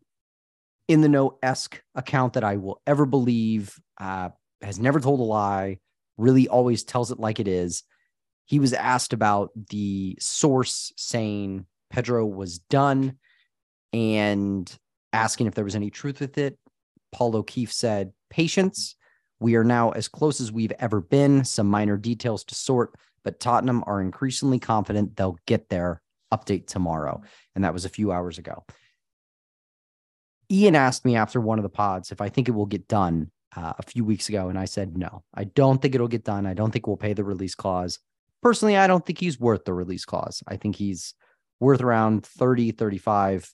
in the know esque account that I will ever believe. Uh, has never told a lie. Really always tells it like it is. He was asked about the source saying Pedro was done and asking if there was any truth with it. Paul O'Keefe said, Patience. We are now as close as we've ever been. Some minor details to sort, but Tottenham are increasingly confident they'll get there. Update tomorrow. And that was a few hours ago. Ian asked me after one of the pods if I think it will get done uh, a few weeks ago. And I said, no, I don't think it'll get done. I don't think we'll pay the release clause. Personally, I don't think he's worth the release clause. I think he's worth around 30, 35.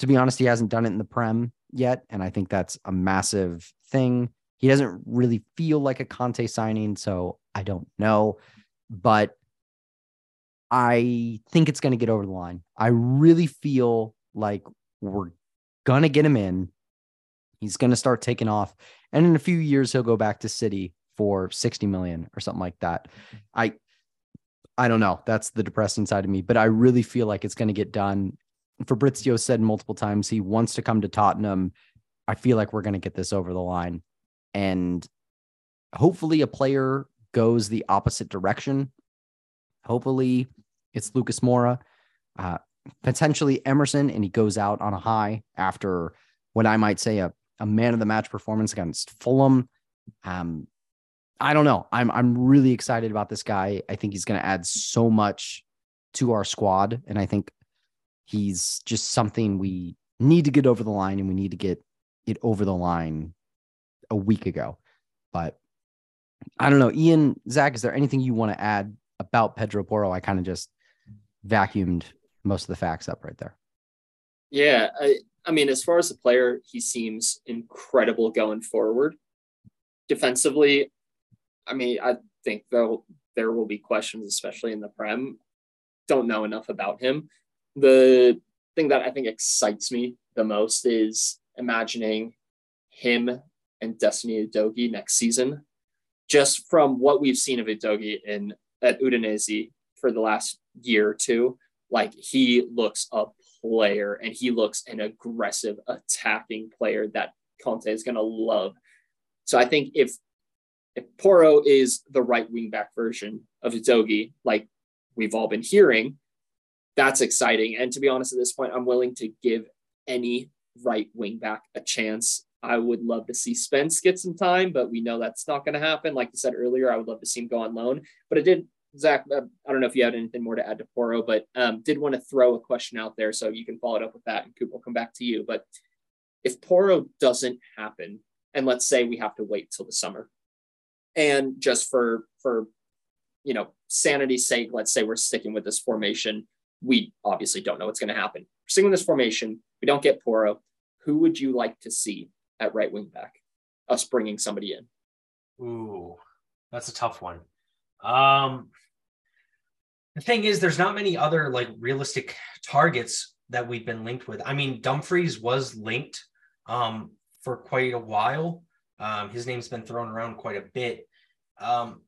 To be honest, he hasn't done it in the Prem yet. And I think that's a massive thing. He doesn't really feel like a Conte signing. So I don't know. But I think it's going to get over the line. I really feel like we're going to get him in. He's going to start taking off. And in a few years, he'll go back to City for 60 million or something like that. I, I don't know. That's the depressing side of me, but I really feel like it's going to get done. Fabrizio said multiple times he wants to come to Tottenham. I feel like we're going to get this over the line. And hopefully, a player goes the opposite direction. Hopefully, it's Lucas Moura, uh, potentially Emerson, and he goes out on a high after what I might say a, a man of the match performance against Fulham. Um, I don't know. I'm I'm really excited about this guy. I think he's going to add so much to our squad, and I think he's just something we need to get over the line, and we need to get it over the line a week ago. But I don't know, Ian, Zach, is there anything you want to add about Pedro Porro? I kind of just vacuumed most of the facts up right there. Yeah, I, I mean, as far as the player, he seems incredible going forward. Defensively, I mean, I think though there will be questions, especially in the Prem. Don't know enough about him. The thing that I think excites me the most is imagining him and Destiny Udogie next season. Just from what we've seen of Udogie in at Udinese for the last year or two, like he looks a player and he looks an aggressive attacking player that Conte is going to love. So I think if if Porro is the right wingback version of Udogie, like we've all been hearing, that's exciting. And to be honest, at this point, I'm willing to give any right wingback a chance. I would love to see Spence get some time, but we know that's not going to happen. Like you said earlier, I would love to see him go on loan. But it did, Zach. Uh, I don't know if you had anything more to add to Porro, but um, did want to throw a question out there so you can follow it up with that, and Coop will come back to you. But if Porro doesn't happen, and let's say we have to wait till the summer, and just for for you know sanity's sake let's say we're sticking with this formation we obviously don't know what's going to happen sticking with this formation we don't get Porro. who would you like to see at right wing back us bringing somebody in Ooh, that's a tough one. Um, the thing is, there's not many other like realistic targets that we've been linked with. I mean, Dumfries was linked um, for quite a while. Um, his name's been thrown around quite a bit. Um,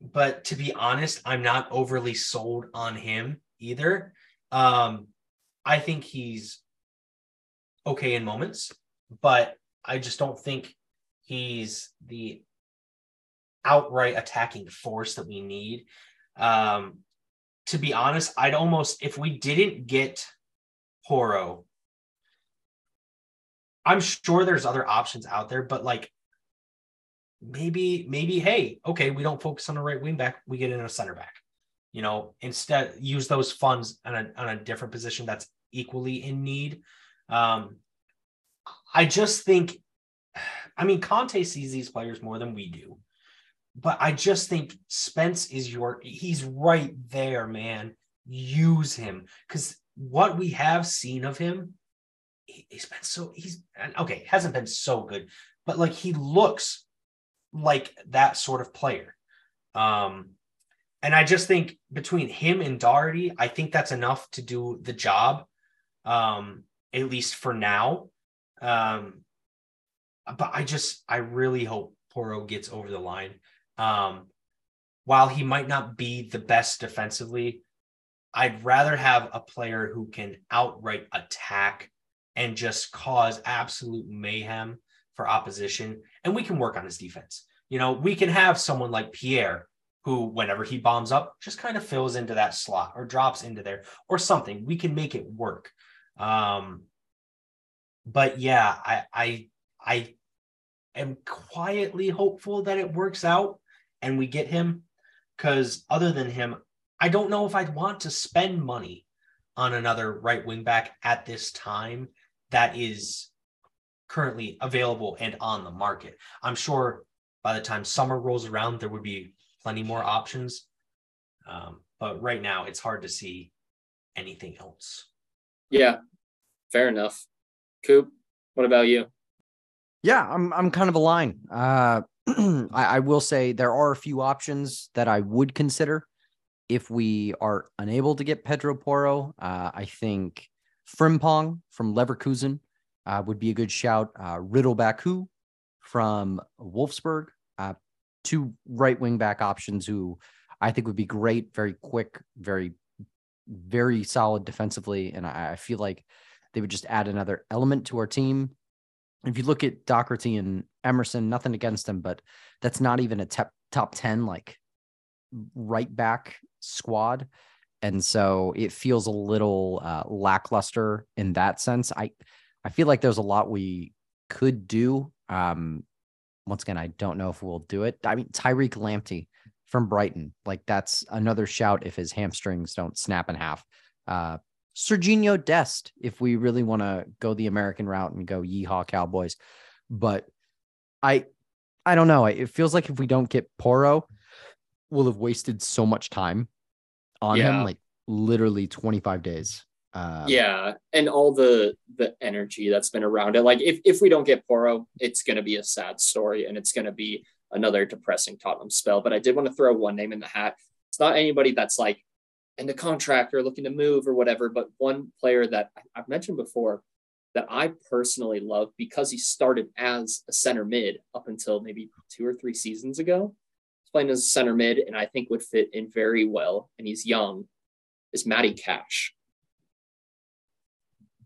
but to be honest, I'm not overly sold on him either. Um, I think he's okay in moments, but I just don't think he's the outright attacking force that we need. Um, to be honest, I'd almost if we didn't get Porro, I'm sure there's other options out there, but like maybe, maybe, hey, okay, we don't focus on the right wing back, we get in a center back. You know, instead use those funds on a on a different position that's equally in need. Um, I just think, I mean, Conte sees these players more than we do, but I just think Spence is your, he's right there, man. Use him because what we have seen of him, he, he's been so, he's okay, hasn't been so good, but like he looks like that sort of player. Um, and I just think between him and Doherty, I think that's enough to do the job, um, at least for now. Um, but I just, I really hope Porro gets over the line. Um, while he might not be the best defensively, I'd rather have a player who can outright attack and just cause absolute mayhem for opposition. And we can work on his defense. You know, we can have someone like Pierre who, whenever he bombs up, just kind of fills into that slot or drops into there or something. We can make it work. Um, but yeah, I I I am quietly hopeful that it works out and we get him because other than him, I don't know if I'd want to spend money on another right wing back at this time that is currently available and on the market. I'm sure by the time summer rolls around, there would be plenty more options. Um, but right now, it's hard to see anything else. Yeah, fair enough. Coop, what about you? Yeah, I'm I'm kind of aligned. Uh, [clears throat] I, I will say there are a few options that I would consider if we are unable to get Pedro Porro. Uh, I think Frimpong from Leverkusen uh, would be a good shout. Uh, Ridle Baku from Wolfsburg, uh, two right wing back options who I think would be great, very quick, very, very solid defensively. And I, I feel like they would just add another element to our team. If you look at Doherty and Emerson, nothing against them, but that's not even a top top 10 like right back squad. And so it feels a little uh, lackluster in that sense. I I feel like there's a lot we could do. Um, once again, I don't know if we'll do it. I mean, Tariq Lamptey from Brighton, like that's another shout if his hamstrings don't snap in half. Uh, Serginho Dest, if we really want to go the American route and go yeehaw Cowboys. But I I don't know. It feels like if we don't get Porro, we'll have wasted so much time on Yeah. him, like literally 25 days. Uh, yeah, and all the the energy that's been around it. Like if if we don't get Porro, it's going to be a sad story, and it's going to be another depressing Tottenham spell. But I did want to throw one name in the hat. It's not anybody that's like in the contract or looking to move or whatever, but one player that I've mentioned before that I personally love because he started as a center mid up until maybe two or three seasons ago. He's playing as a center mid, and I think would fit in very well. And he's young. Is Matty Cash?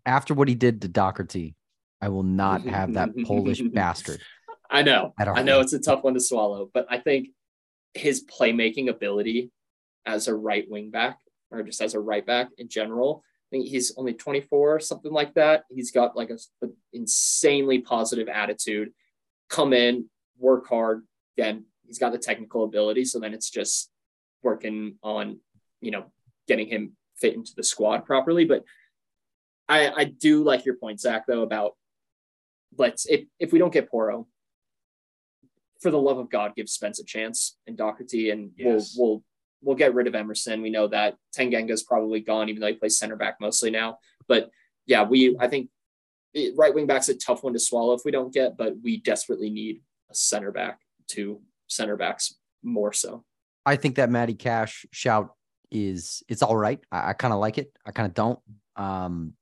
After what he did to Doherty, I will not mm-hmm. have that mm-hmm. Polish [laughs] bastard. I know. I know it's a tough one to swallow, but I think his playmaking ability as a right wing back or just as a right back in general, I think he's only 24, something like that. He's got like a, a insanely positive attitude. Come in, work hard. Then he's got the technical ability. So then it's just working on, you know, getting him fit into the squad properly. But I, I do like your point, Zach, though, about let's if, if we don't get Porro, for the love of God, give Spence a chance and Doherty, and Yes. we'll we'll we'll get rid of Emerson. We know that Tanganga's probably gone, even though he plays center back mostly now. But yeah, we I think right wing back's a tough one to swallow if we don't get, but we desperately need a center back, two center backs more so. I think that Matty Cash shout is it's all right. I, I kind of like it. I kind of don't. Um,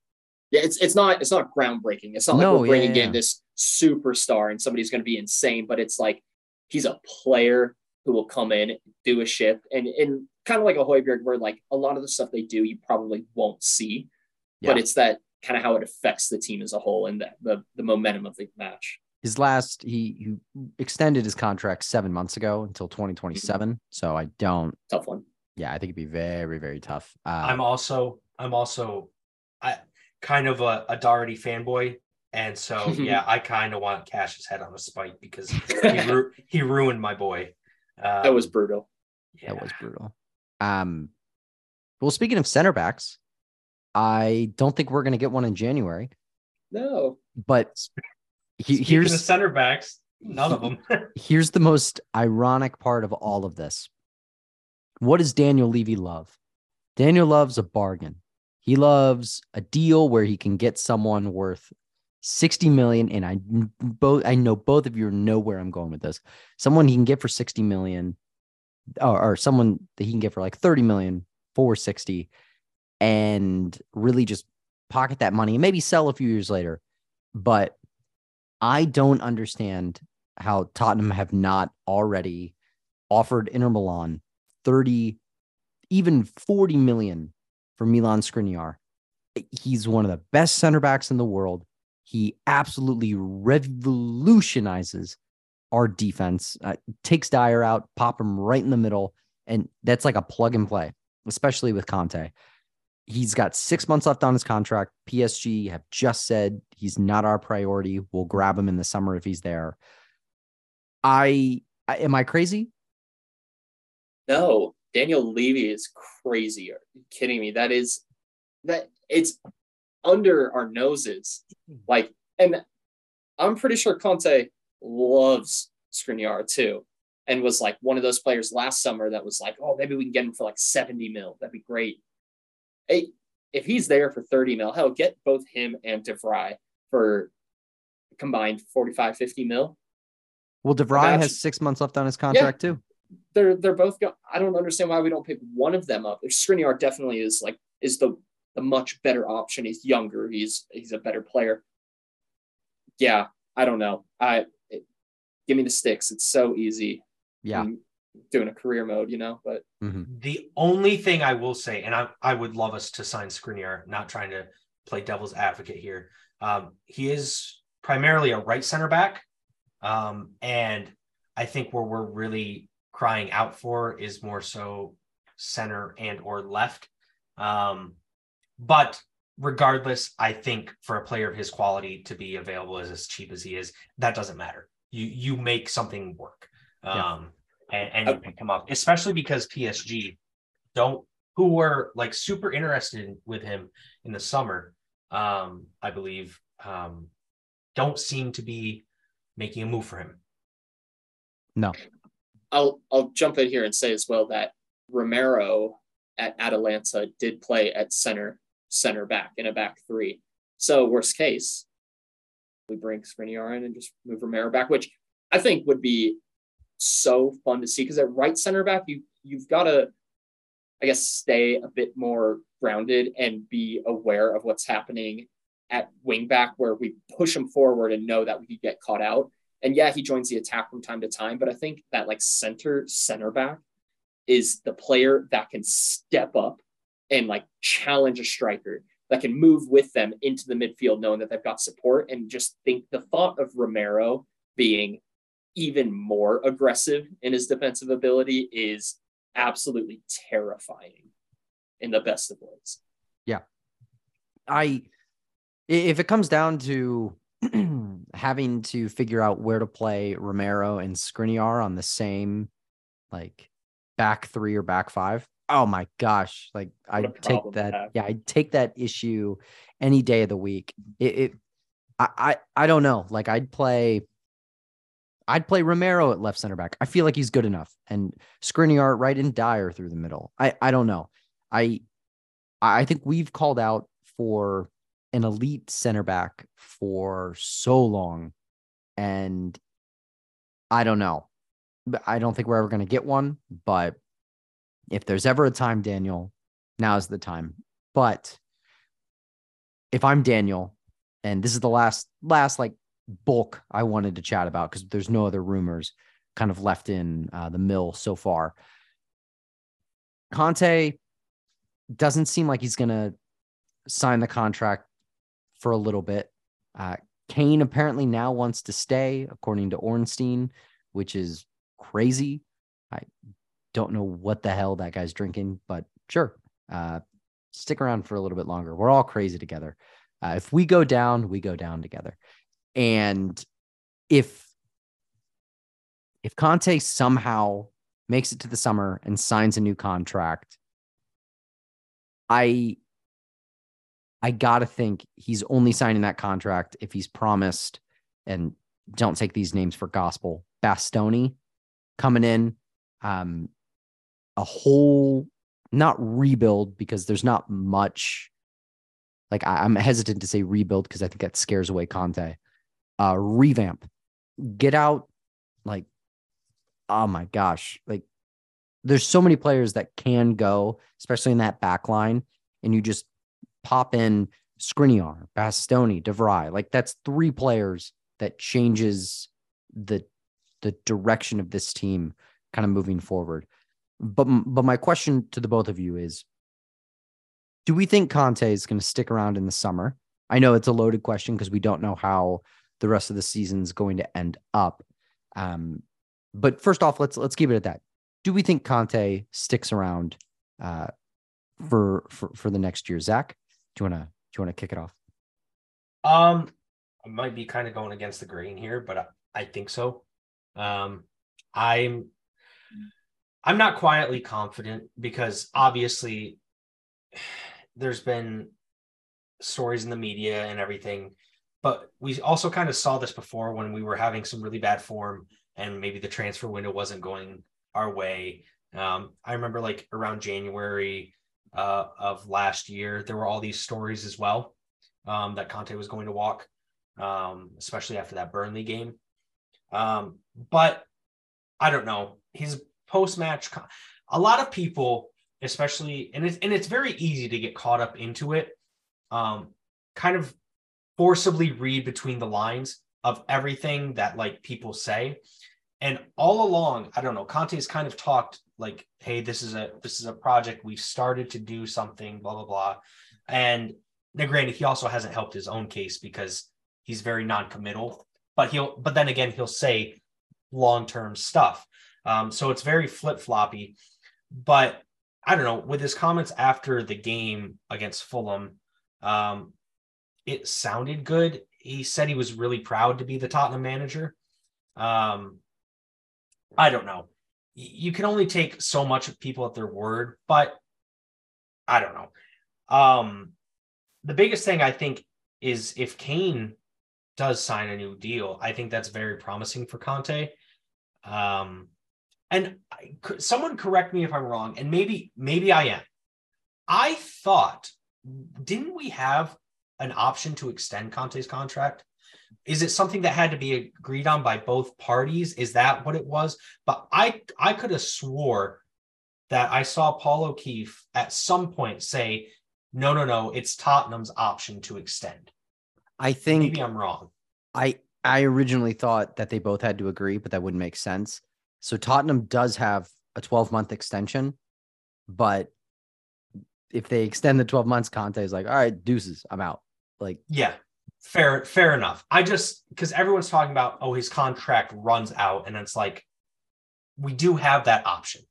Yeah, it's it's not it's not groundbreaking. It's not No, like we're bringing yeah. in this superstar and somebody's going to be insane, but it's like he's a player who will come in, do a shift, and and kind of like a Højbjerg, where like a lot of the stuff they do you probably won't see, but it's that kind of how it affects the team as a whole and the the, the momentum of the match. his last he, he extended his contract seven months ago until 2027. So I don't. Tough one. Yeah, I think it'd be very very tough. Uh, I'm also I'm also I kind of a, a Doherty fanboy. And so [laughs] yeah, I kind of want Cash's head on a spike because he, [laughs] ru- he ruined my boy. Um, That was brutal. yeah. That was brutal. Um, well, speaking of center backs, I don't think we're going to get one in January. No. But he, here's the center backs, none of [laughs] them. here's the most ironic part of all of this. What does Daniel Levy love? Daniel loves a bargain. He loves a deal where he can get someone worth 60 million. And I both I know both of you know where I'm going with this. Someone he can get for 60 million, or, or someone that he can get for like 30 million for 60 and really just pocket that money and maybe sell a few years later. But I don't understand how Tottenham have not already offered Inter Milan 30, even 40 million for Milan Skriniar. He's one of the best center backs in the world. He absolutely revolutionizes our defense, uh, takes Dier out, pop him right in the middle. And that's like a plug and play, especially with Conte. He's got six months left on his contract. PSG have just said he's not our priority. We'll grab him in the summer if he's there. I, I am I crazy? No. Daniel Levy is crazy. Are you kidding me? That is that it's under our noses. Like, and I'm pretty sure Conte loves Skriniar too. And was like one of those players last summer that was like, oh, maybe we can get him for like 70 mil. That'd be great. Hey, if he's there for 30 mil, hell, get both him and de Vrij for combined 45, 50 mil. Well, de Vrij has six months left on his contract too. They're they're both go- I don't understand why we don't pick one of them up. Skriniar definitely is like is the the much better option. He's younger. He's he's a better player. Yeah, I don't know. I it, give me the sticks. It's so easy. Yeah. I'm doing a career mode, you know. But Mhm. The only thing I will say, and I, I would love us to sign Skriniar, not trying to play devil's advocate here. Um, he is primarily a right center back. Um, and I think where we're really crying out for is more so center and or left. Um, but regardless, I think for a player of his quality to be available as, as cheap as he is, that doesn't matter. You you make something work. Yeah. Um, and, and you pick him up, especially because PSG don't who were like super interested in, with him in the summer, um, I believe, um, don't seem to be making a move for him. No. I'll I'll jump in here and say as well that Romero at Atalanta did play at center center back in a back three. So worst case, we bring Skriniar in and just move Romero back, which I think would be so fun to see because at right center back you you've got to I guess stay a bit more grounded and be aware of what's happening at wing back where we push them forward and know that we could get caught out. And yeah, he joins the attack from time to time, but I think that like center center back is the player that can step up and like challenge a striker that can move with them into the midfield, knowing that they've got support. And just think the thought of Romero being even more aggressive in his defensive ability is absolutely terrifying in the best of ways. Yeah. I if it comes down to [clears throat] having to figure out where to play Romero and Skriniar on the same like back three or back five, oh my gosh, like I'd take that. Yeah, I'd take that issue any day of the week. It, it I, I I don't know. Like I'd play I'd play Romero at left center back. I feel like he's good enough. And Skriniar right in Dier through the middle. I I don't know. I I think we've called out for an elite center back for so long. And I don't know. I don't think we're ever going to get one. But if there's ever a time, Daniel, now's the time. But if I'm Daniel, and this is the last, last like bulk I wanted to chat about because there's no other rumors kind of left in uh, the mill so far. Conte doesn't seem like he's going to sign the contract for a little bit. Uh, Kane apparently now wants to stay, according to Ornstein, which is crazy. I don't know what the hell that guy's drinking, but sure. Uh, stick around for a little bit longer. We're all crazy together. Uh, if we go down, we go down together. And if if Conte somehow makes it to the summer and signs a new contract, I I gotta think he's only signing that contract if he's promised, and don't take these names for gospel. Bastoni coming in, um, a whole not rebuild because there's not much. Like I, am hesitant to say rebuild because I think that scares away Conte. Uh, revamp, get out, like, oh my gosh, like there's so many players that can go, especially in that back line, and you just pop in Skriniar, Bastoni, de Vrij. Like that's three players that changes the the direction of this team kind of moving forward. But but my question to the both of you is do we think Conte is going to stick around in the summer? I know it's a loaded question because we don't know how the rest of the season is going to end up. Um, but first off, let's let's keep it at that. Do we think Conte sticks around uh, for for for the next year? Zach, do you want to do you want to kick it off? Um, I might be kind of going against the grain here, but I, I think so. Um, I'm I'm not quietly confident because obviously there's been stories in the media and everything, but we also kind of saw this before when we were having some really bad form and maybe the transfer window wasn't going our way. Um, I remember like around January uh, of last year, there were all these stories as well um, that Conte was going to walk, um, especially after that Burnley game. Um, but I don't know. His post match, a lot of people, especially, and it's and it's very easy to get caught up into it. Um, kind of forcibly read between the lines of everything that like people say. And all along, I don't know, Conte's kind of talked like, hey, this is a this is a project we've started to do something, blah blah blah. And now, granted, he also hasn't helped his own case because he's very non-committal. But he'll, but then again, he'll say long-term stuff. Um, so it's very flip-floppy. But I don't know, with his comments after the game against Fulham, um, it sounded good. He said he was really proud to be the Tottenham manager. Um, I don't know. You can only take so much of people at their word, but I don't know. Um, the biggest thing I think is if Kane does sign a new deal, I think that's very promising for Conte. Um, and I, someone correct me if I'm wrong, and maybe maybe I am. I thought, didn't we have an option to extend Conte's contract? Is it something that had to be agreed on by both parties? Is that what it was? But I I could have swore that I saw Paul O'Keefe at some point say, no, no, no, it's Tottenham's option to extend. I think maybe I'm wrong. I I originally thought that they both had to agree, but that wouldn't make sense. So Tottenham does have a 12 month extension, but if they extend the 12 months, Conte is like, all right, deuces, I'm out. Like, yeah, fair, fair enough. I just because everyone's talking about, oh, his contract runs out, and it's like we do have that option,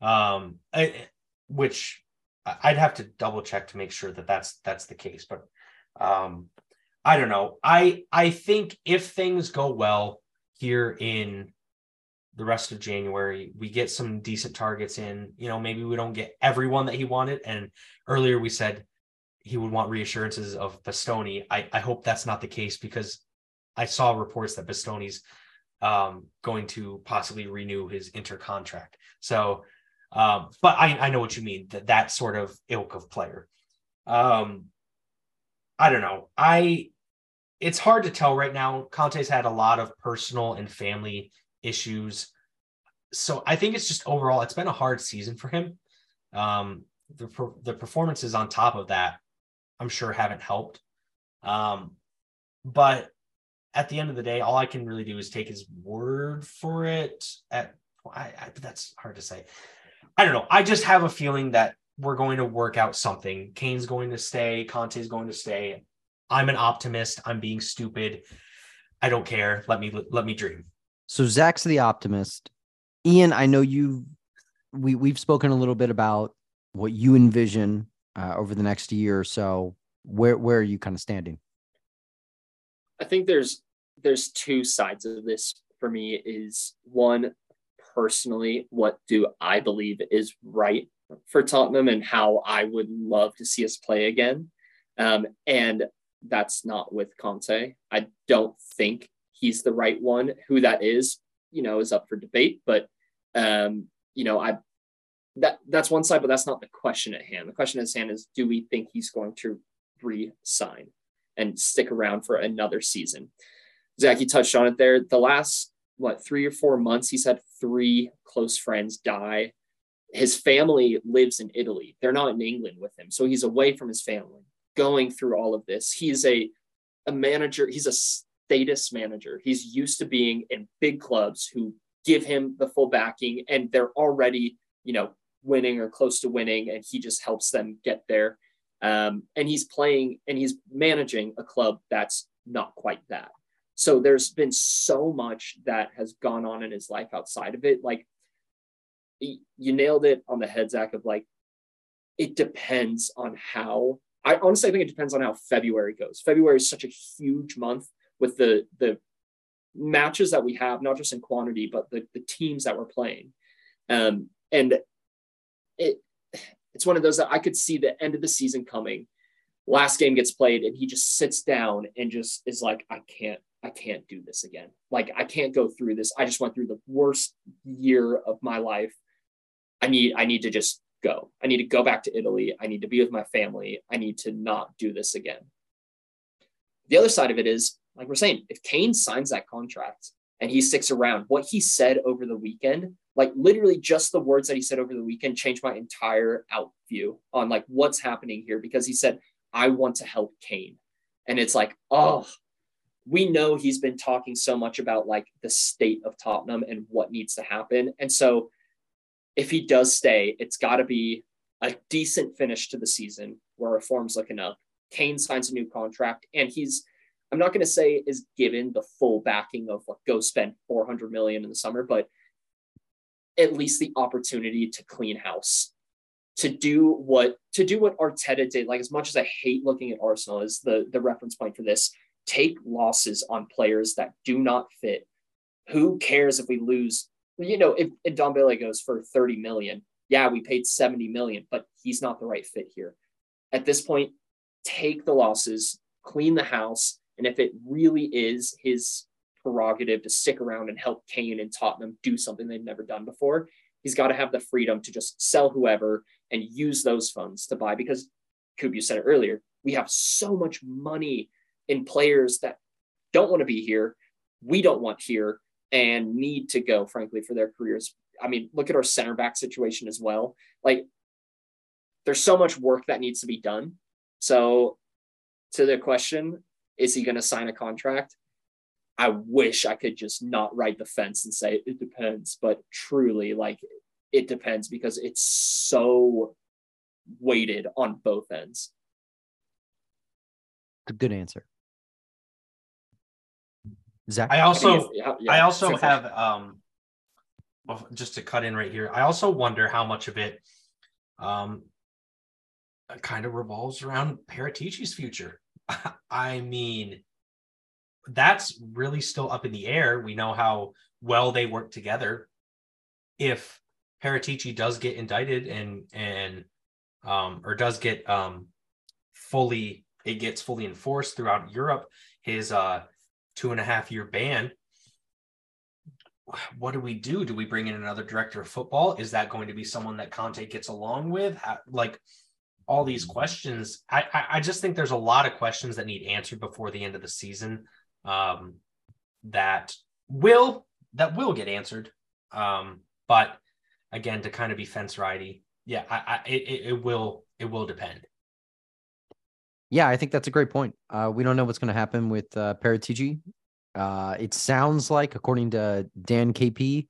um, I, which I'd have to double check to make sure that that's that's the case. But um, I don't know. I I think if things go well here in the rest of January, we get some decent targets in. You know, maybe we don't get everyone that he wanted. And earlier we said he would want reassurances of Bastoni. I, I hope that's not the case because I saw reports that Bastoni's um, going to possibly renew his inter contract. So, um, but I, I know what you mean that that sort of ilk of player. Um, I don't know. I it's hard to tell right now. Conte's had a lot of personal and family issues. So I think it's just overall, it's been a hard season for him. Um, the, the performances on top of that, I'm sure haven't helped. Um, but at the end of the day, all I can really do is take his word for it. At I, I, that's hard to say. I don't know. I just have a feeling that we're going to work out something. Kane's going to stay. Conte's going to stay. I'm an optimist. I'm being stupid. I don't care. Let me let me dream. So Zach's the optimist. Ian, I know you we we've spoken a little bit about what you envision uh, over the next year or so. Where where are you kind of standing? I think there's there's two sides of this for me is one personally what do I believe is right for Tottenham and how I would love to see us play again. Um, and that's not with Conte. I don't think he's the right one. Who that is, you know, is up for debate. But um, you know, I that that's one side, but that's not the question at hand. The question at hand is, do we think he's going to re-sign and stick around for another season? Zach, you touched on it there. The last what three or four months, he's had three close friends die. His family lives in Italy. They're not in England with him, so he's away from his family, going through all of this. He's a a manager. He's a status manager. He's used to being in big clubs who give him the full backing, and they're already, you know, winning or close to winning, and he just helps them get there. Um, and he's playing and he's managing a club that's not quite that. So there's been so much that has gone on in his life outside of it. Like you nailed it on the head, Zach, of like, it depends on how I honestly I think it depends on how February goes. February is such a huge month with the the matches that we have, not just in quantity, but the, the teams that we're playing. Um, and it it's one of those that I could see the end of the season coming. Last game gets played, and he just sits down and just is like, I can't, I can't do this again. Like, I can't go through this. I just went through the worst year of my life. I need, I need to just go. I need to go back to Italy. I need to be with my family. I need to not do this again. The other side of it is, like we're saying, if Kane signs that contract and he sticks around, what he said over the weekend like literally just the words that he said over the weekend changed my entire out view on like what's happening here because he said i want to help kane. And it's like oh we know he's been talking so much about like the state of tottenham and what needs to happen. And so if he does stay it's got to be a decent finish to the season where reform's form's looking up. Kane signs a new contract and he's i'm not going to say is given the full backing of like go spend 400 million in the summer but at least the opportunity to clean house, to do what to do what Arteta did. Like as much as I hate looking at Arsenal as the the reference point for this, take losses on players that do not fit. Who cares if we lose? You know, if, if Ndombele goes for 30 million, yeah, we paid 70 million, but he's not the right fit here. At this point, take the losses, clean the house, and if it really is his prerogative to stick around and help Kane and Tottenham do something they've never done before. He's got to have the freedom to just sell whoever and use those funds to buy because Coop, you said it earlier, we have so much money in players that don't want to be here, we don't want here, and need to go, frankly, for their careers. I mean, look at our center back situation as well. Like, there's so much work that needs to be done. So, to the question, is he going to sign a contract? I wish I could just not ride the fence and say it depends, but truly, like it depends because it's so weighted on both ends. A good answer. Zach. I also yeah, yeah, I also have um just to cut in right here. I also wonder how much of it um kind of revolves around Paratici's future. [laughs] I mean, that's really still up in the air. We know how well they work together. If Paratici does get indicted and and um, or does get um, fully it gets fully enforced throughout Europe, his uh, two and a half year ban. What do we do? Do we bring in another director of football? Is that going to be someone that Conte gets along with? Like all these questions, I, I, I just think there's a lot of questions that need answered before the end of the season um, that will that will get answered. Um, but again, to kind of be fence righty, yeah, I, I it, it will it will depend. Yeah, I think that's a great point. Uh, we don't know what's going to happen with uh, Paratici. Uh, it sounds like, according to Dan KP,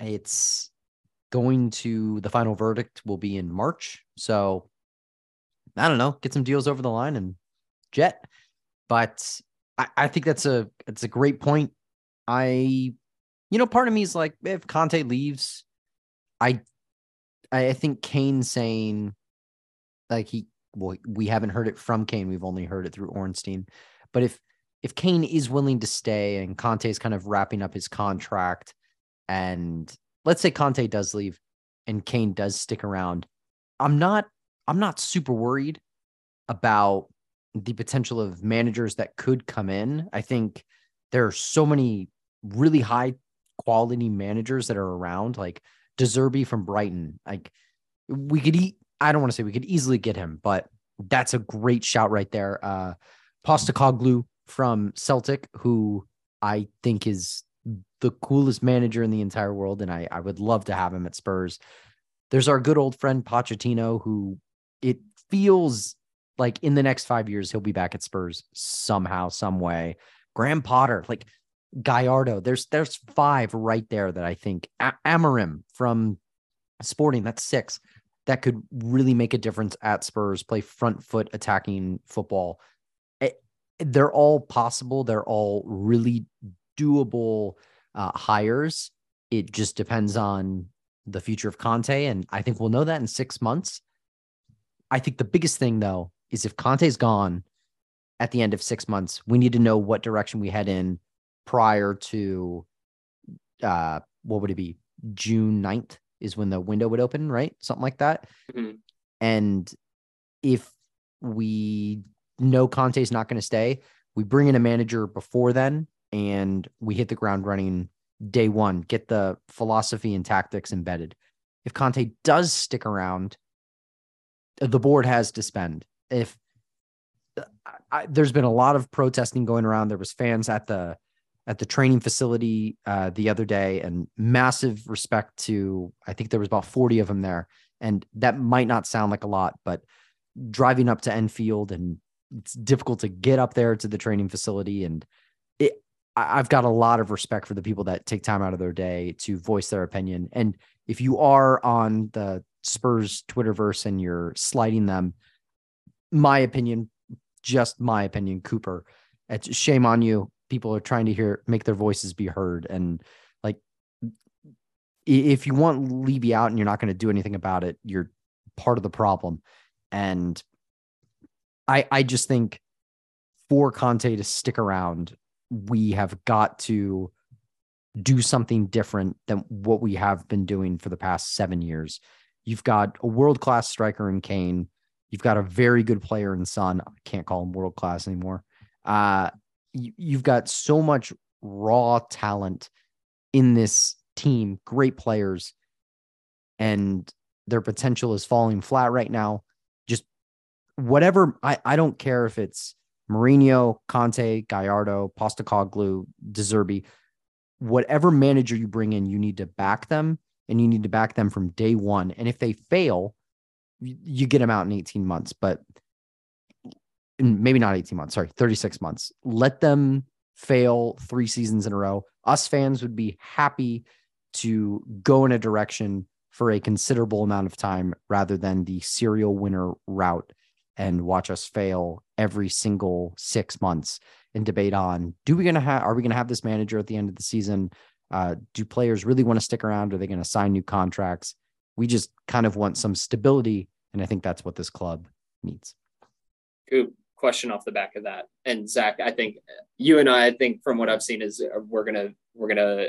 it's going to the final verdict will be in March. So I don't know, get some deals over the line and jet. But I, I think that's a it's a great point. I, you know, part of me is like, if Conte leaves, I, I think Kane saying, like he, well, we haven't heard it from Kane. We've only heard it through Ornstein. But if if Kane is willing to stay and Conte is kind of wrapping up his contract, and let's say Conte does leave and Kane does stick around, I'm not I'm not super worried about the potential of managers that could come in. I think there are so many really high quality managers that are around, like De Zerbi from Brighton. Like we could eat, I don't want to say we could easily get him, but that's a great shout right there. Uh Postecoglou from Celtic, who I think is the coolest manager in the entire world, and I, I would love to have him at Spurs. There's our good old friend Pochettino, who it feels like in the next five years he'll be back at Spurs somehow, some way. Graham Potter, like Gallardo, there's there's five right there that I think A- Amorim from Sporting, that's six that could really make a difference at Spurs. Play front foot attacking football. It, they're all possible. They're all really doable uh, hires. It just depends on the future of Conte, and I think we'll know that in six months. I think the biggest thing though is if Conte's gone at the end of six months, we need to know what direction we head in prior to uh what would it be? June 9th is when the window would open, right? Something like that. Mhm. And if we know Conte's not going to stay, we bring in a manager before then and we hit the ground running day one, get the philosophy and tactics embedded. If Conte does stick around, the board has to spend. If I, there's been a lot of protesting going around, there was fans at the at the training facility uh, the other day, and massive respect to. I think there was about 40 of them there, and that might not sound like a lot, but driving up to Enfield and it's difficult to get up there to the training facility, and it. I've got a lot of respect for the people that take time out of their day to voice their opinion, and if you are on the Spurs Twitterverse and you're sliding them, my opinion, just my opinion, Cooper, it's shame on you. People are trying to hear make their voices be heard. And like if you want Levy out and you're not going to do anything about it, you're part of the problem. And I I just think for Conte to stick around, we have got to do something different than what we have been doing for the past seven years. You've got a world class striker in Kane. You've got a very good player in Son. I can't call him world class anymore. Uh, you, you've got so much raw talent in this team, great players, and their potential is falling flat right now. Just whatever, I, I don't care if it's Mourinho, Conte, Gallardo, Postecoglou, De Zerbi, whatever manager you bring in, you need to back them and you need to back them from day one. And if they fail, you, you get them out in 18 months, but maybe not 18 months, sorry, 36 months. Let them fail three seasons in a row. Us fans would be happy to go in a direction for a considerable amount of time rather than the serial winner route and watch us fail every single six months and debate on do we gonna have are we gonna have this manager at the end of the season? Uh, do players really want to stick around? Are they going to sign new contracts? We just kind of want some stability, and I think that's what this club needs. Good question off the back of that. And Zach, I think you and I, I think from what I've seen is uh, we're gonna we're gonna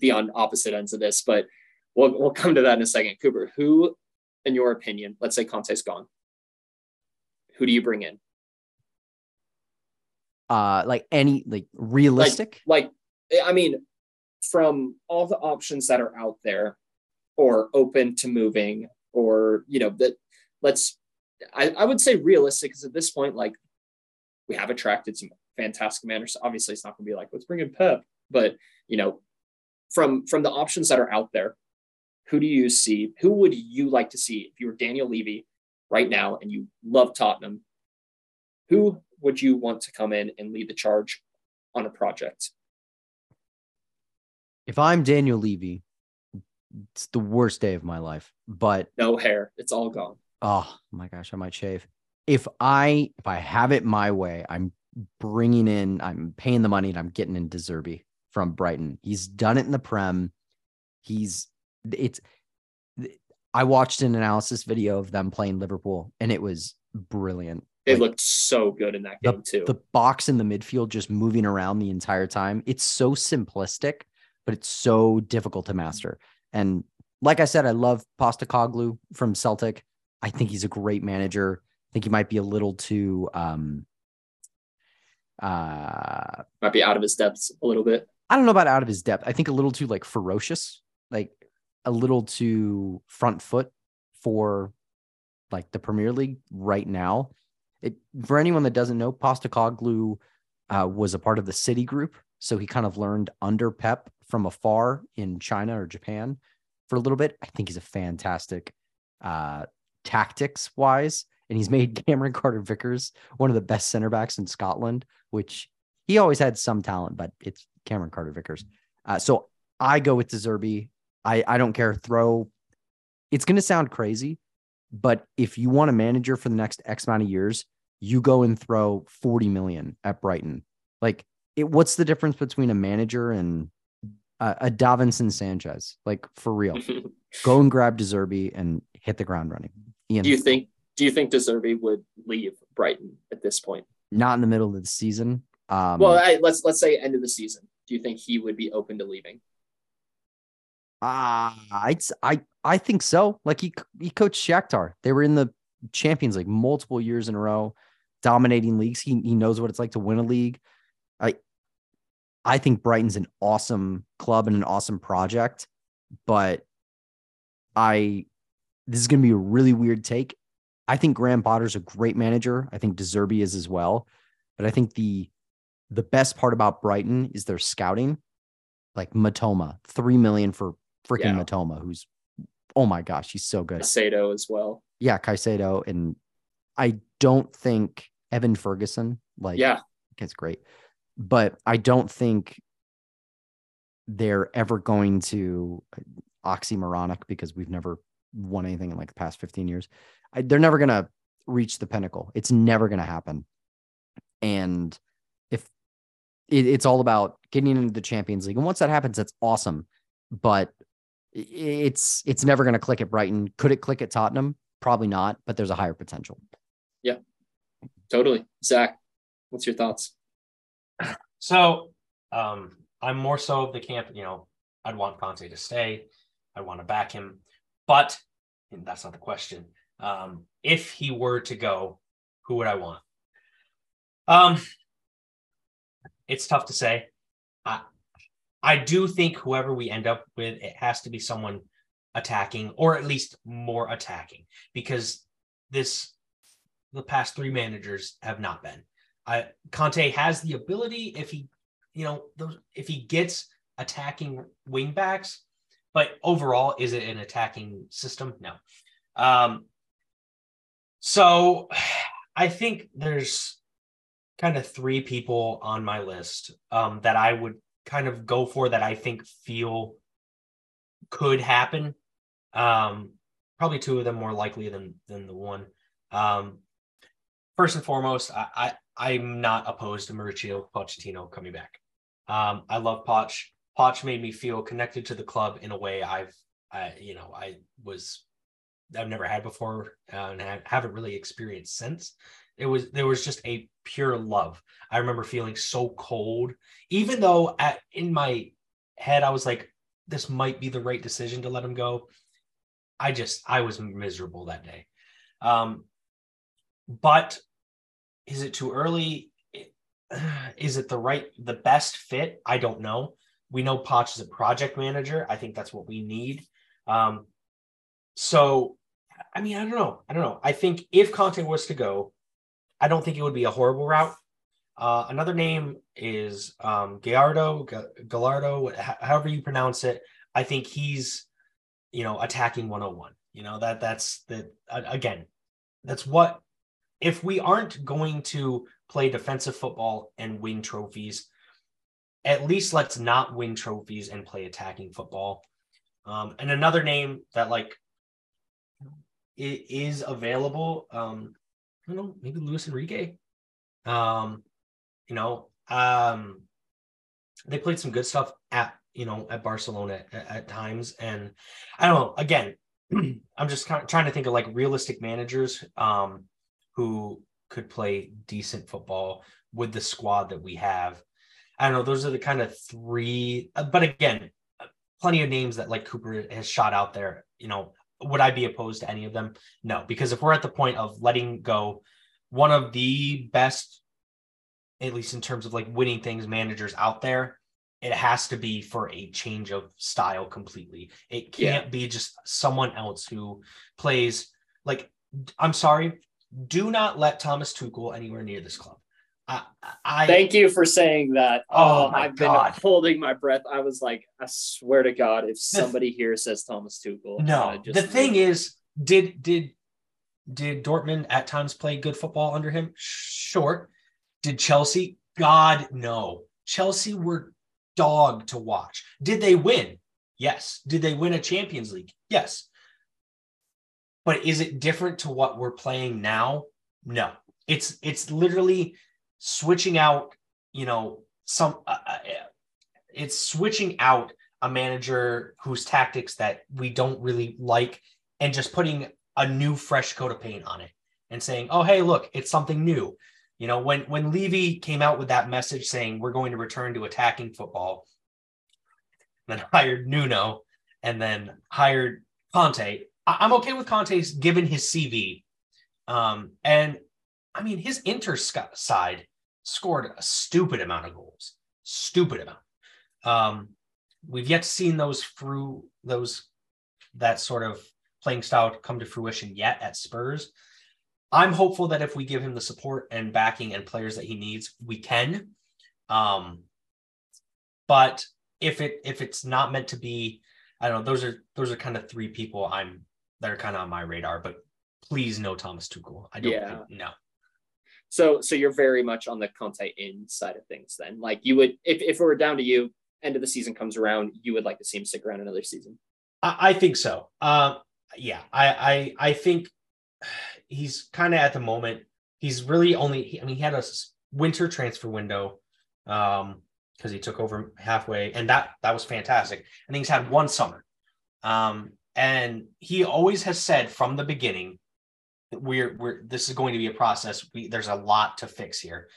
be on opposite ends of this, but we'll we'll come to that in a second. Cooper, who, in your opinion, let's say Conte's gone, who do you bring in? Uh, like any like realistic. Like, I mean, from all the options that are out there, or open to moving, or you know that let's I, I would say realistic because at this point, like we have attracted some fantastic managers. Obviously, it's not going to be like let's bring in Pep, but you know, from from the options that are out there, who do you see? Who would you like to see if you were Daniel Levy right now and you love Tottenham? Who would you want to come in and lead the charge on a project? If I'm Daniel Levy, it's the worst day of my life. But No hair, it's all gone. oh my gosh, I might shave. If I if I have it my way, I'm bringing in, I'm paying the money and I'm getting in De Zerbi from Brighton. He's done it in the Prem. He's it's. I watched an analysis video of them playing Liverpool, and it was brilliant. They Like, looked so good in that the, game too. the box in the midfield just moving around the entire time. It's so simplistic, but it's so difficult to master. And like I said, I love Postecoglou from Celtic. I think he's a great manager. I think he might be a little too um uh Might be out of his depths a little bit. I don't know about out of his depth. I think a little too like ferocious, like a little too front foot for like the Premier League right now. It for anyone that doesn't know, Postecoglou uh, was a part of the City Group, so he kind of learned under Pep from afar in China or Japan for a little bit. I think he's a fantastic uh, tactics wise, and he's made [laughs] Cameron Carter Vickers one of the best center backs in Scotland, which he always had some talent, but it's Cameron Carter Vickers. Uh, so I go with De Zerbi. I I don't care. Throw. It's going to sound crazy, but if you want a manager for the next X amount of years, you go and throw 40 million at Brighton. Like, it, what's the difference between a manager and uh, a Davinson Sanchez? Like, for real, [laughs] go and grab De Zerbi and hit the ground running. Ian, you think do you think De Zerbi would leave Brighton at this point? not in the middle of the season? Um, well, I, let's let's say end of the season. Do you think he would be open to leaving? Ah, I I I think so. Like he he coached Shakhtar. They were in the Champions League multiple years in a row, dominating leagues. He he knows what it's like to win a league. I think Brighton's an awesome club and an awesome project, but I this is going to be a really weird take. I think Graham Potter's a great manager. I think De Zerbi is as well, but I think the the best part about Brighton is their scouting. Like Mitoma, three million for freaking Yeah. Mitoma, who's oh my gosh, he's so good. Sato as well. Yeah, Caicedo, and I don't think Evan Ferguson, like yeah, it's great, but I don't think they're ever going to uh, oxymoronic because we've never won anything in like the past 15 years. I, they're never going to reach the pinnacle. It's never going to happen. And if it, it's all about getting into the Champions League, and once that happens, that's awesome. But it's it's never going to click at Brighton. Could it click at Tottenham? Probably not. But there's a higher potential. Yeah, totally. Zach, what's your thoughts? So um, I'm more so of the camp, you know, I'd want Conte to stay. I want to back him. But that's not the question. Um, if he were to go, who would I want? Um, it's tough to say. I I do think whoever we end up with, it has to be someone attacking, or at least more attacking, because this the past three managers have not been. Conte has the ability if he, you know, those if he gets attacking wing backs, but overall, is it an attacking system? No. Um, so [sighs] I think there's kind of three people on my list um, that I would kind of go for that I think feel could happen. Um, probably two of them more likely than than the one. Um, first and foremost, I I'm not opposed to Mauricio Pochettino coming back. Um, I love Poch. Poch made me feel connected to the club in a way I've, I, you know, I was, I've never had before uh, and I haven't really experienced since. It was there was just a pure love. I remember feeling so cold, even though at in my head I was like, this might be the right decision to let him go. I just I was miserable that day. Um, but is it too early? Is it the right, the best fit? I don't know. We know Poch is a project manager. I think that's what we need. Um, so, I mean, I don't know. I don't know. I think if Conte was to go, I don't think it would be a horrible route. Uh, another name is um, Gallardo, Gallardo, however you pronounce it. I think he's, you know, attacking 101. You know that that's the uh, again, that's what if we aren't going to play defensive football and win trophies, at least let's not win trophies and play attacking football. Um, and another name that like it is available, um, I don't know, maybe Luis Enrique. Um, You know, um, they played some good stuff at you know at Barcelona at, at times, and I don't know. Again, [clears throat] I'm just kind of trying to think of like realistic managers um, who could play decent football with the squad that we have. I don't know. Those are the kind of three. Uh, but again, plenty of names that like Cooper has shot out there. You know, would I be opposed to any of them? No, because if we're at the point of letting go one of the best, at least in terms of like winning things, managers out there, it has to be for a change of style completely. It can't yeah. be just someone else who plays like. I'm sorry. Do not let Thomas Tuchel anywhere near this club. I, I, thank you for saying that. Oh, oh I've God. been holding my breath. I was like, I swear to God, if somebody the, here says Thomas Tuchel, no. the thing is, did did did Dortmund at times play good football under him? Sure. Did Chelsea? God no. Chelsea were dog to watch. Did they win? Yes. Did they win a Champions League? Yes. But is it different to what we're playing now? No. It's it's literally switching out, you know, some uh, uh, it's switching out a manager whose tactics that we don't really like and just putting a new fresh coat of paint on it and saying, "Oh, hey, look, it's something new." You know, when when Levy came out with that message saying we're going to return to attacking football, then hired Nuno and then hired Conte. I, am okay with Conte's given his CV. Um, and I mean, his Inter side scored a stupid amount of goals, stupid amount. Um, we've yet to see those through those that sort of playing style come to fruition yet at Spurs. I'm hopeful that if we give him the support and backing and players that he needs, we can. Um, but if it if it's not meant to be, I don't know. Those are those are kind of three people I'm that are kind of on my radar. But please, no Thomas Tuchel. I don't. Yeah. No. So so you're very much on the Conte in side of things then. Like you would if, if it were down to you, end of the season comes around, you would like to see him stick around another season. I, I think so. Um yeah, I I I think he's kind of at the moment, he's really only I mean he had a winter transfer window um because he took over halfway and that that was fantastic. I think he's had one summer. Um and he always has said from the beginning we're we're this is going to be a process. We, there's a lot to fix here,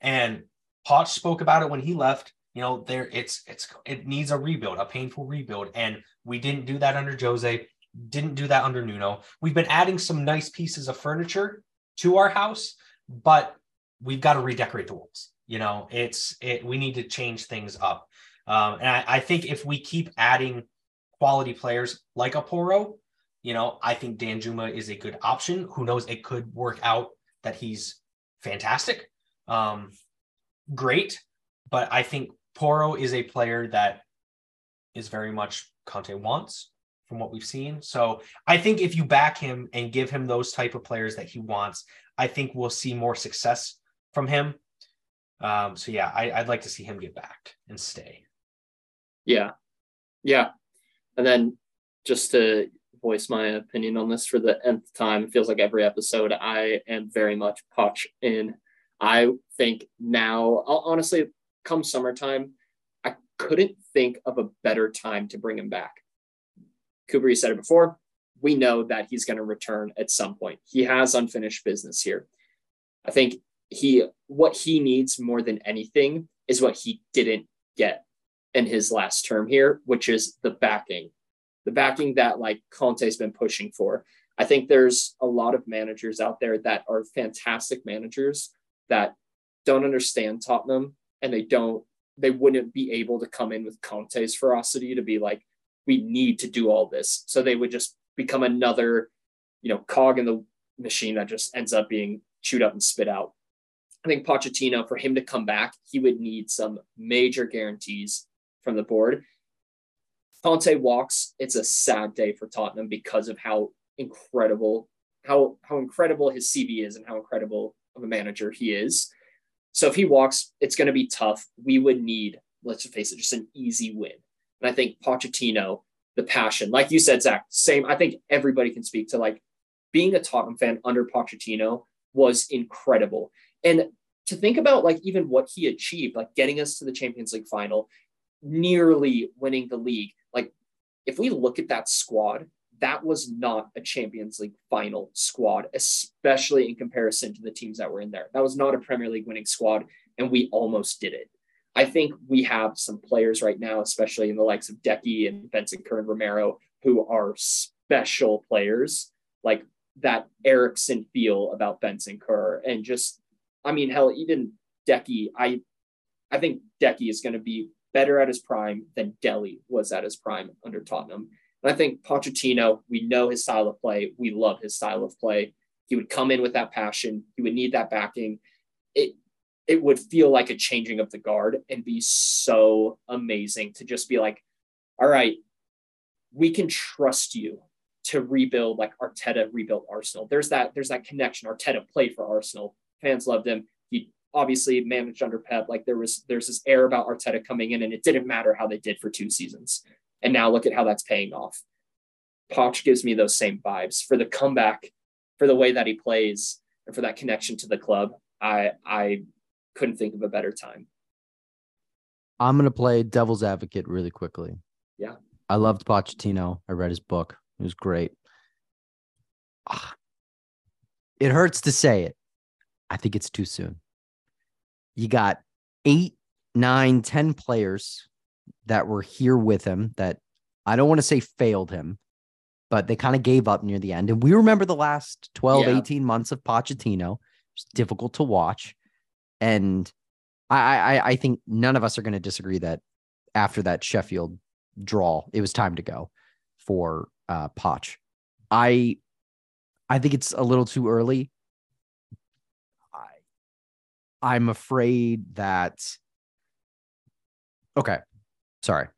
and Poch spoke about it when he left. You know, there it's it's it needs a rebuild, a painful rebuild, and we didn't do that under Jose. Didn't do that under Nuno. We've been adding some nice pieces of furniture to our house, but we've got to redecorate the walls. You know, it's it. We need to change things up, um, and I, I think if we keep adding quality players like a Porro. you know, I think Danjuma is a good option. Who knows? It could work out that he's fantastic, um, great. But I think Porro is a player that is very much Conte wants from what we've seen. So I think if you back him and give him those type of players that he wants, I think we'll see more success from him. Um, so yeah, I, would like to see him get back and stay. Yeah, yeah, and then just to voice my opinion on this for the nth time. It feels like every episode I am very much Poch in. I think now, honestly, come summertime, I couldn't think of a better time to bring him back. You said it before. We know that he's going to return at some point. He has unfinished business here. I think he what he needs more than anything is what he didn't get in his last term here, which is the backing the backing that like Conte's been pushing for. I think there's a lot of managers out there that are fantastic managers that don't understand Tottenham and they don't they wouldn't be able to come in with Conte's ferocity to be like we need to do all this. So they would just become another, you know, cog in the machine that just ends up being chewed up and spit out. I think Pochettino, for him to come back, he would need some major guarantees from the board. Conte walks, it's a sad day for Tottenham because of how incredible how how incredible his CV is and how incredible of a manager he is. So if he walks, it's going to be tough. We would need, let's face it, just an easy win. And I think Pochettino, the passion, like you said, Zach, same. I think everybody can speak to like being a Tottenham fan under Pochettino was incredible. And to think about like even what he achieved, like getting us to the Champions League final, nearly winning the league. Like if we look at that squad, that was not a Champions League final squad, especially in comparison to the teams that were in there. That was not a Premier League winning squad, and we almost did it. I think we have some players right now, especially in the likes of Deki and Bentancur Romero, who are special players, like that Eriksen feel about Bentancur. And just, I mean, hell, even Deki, I I think Deki is going to be better at his prime than Dele was at his prime under Tottenham. And I think Pochettino, we know his style of play. We love his style of play. He would come in with that passion. He would need that backing. It it would feel like a changing of the guard and be so amazing to just be like, all right, we can trust you to rebuild like Arteta rebuilt Arsenal. There's that there's that connection. Arteta played for Arsenal. Fans loved him. Obviously managed under Pep. Like there was there's this air about Arteta coming in, and it didn't matter how they did for two seasons. And now look at how that's paying off. Poch gives me those same vibes for the comeback, for the way that he plays, and for that connection to the club. I I couldn't think of a better time. I'm gonna play devil's advocate really quickly. Yeah. I loved Pochettino. I read his book. It was great. Ah, It hurts to say it. I think it's too soon. You got eight, nine, ten players that were here with him that I don't want to say failed him, but they kind of gave up near the end. And we remember the last 12, Yeah. 18 months of Pochettino. It's difficult to watch. And I, I, I think none of us are going to disagree that after that Sheffield draw, it was time to go for uh, Poch. I, I think it's a little too early. I'm afraid that. Okay, sorry.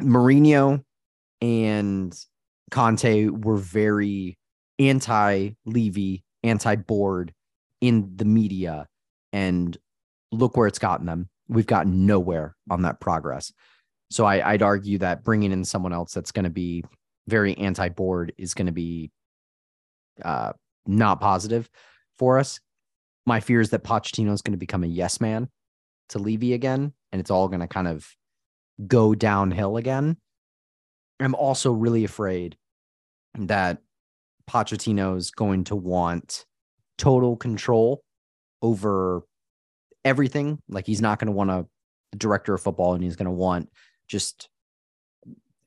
Mourinho and Conte were very anti Levy, anti board in the media. And look where it's gotten them. We've gotten nowhere on that progress. So I, I'd argue that bringing in someone else that's going to be very anti board is going to be uh, not positive for us. My fear is that Pochettino is going to become a yes man to Levy again, and it's all going to kind of go downhill again. I'm also really afraid that Pochettino is going to want total control over everything. Like he's not going to want a director of football, and he's going to want just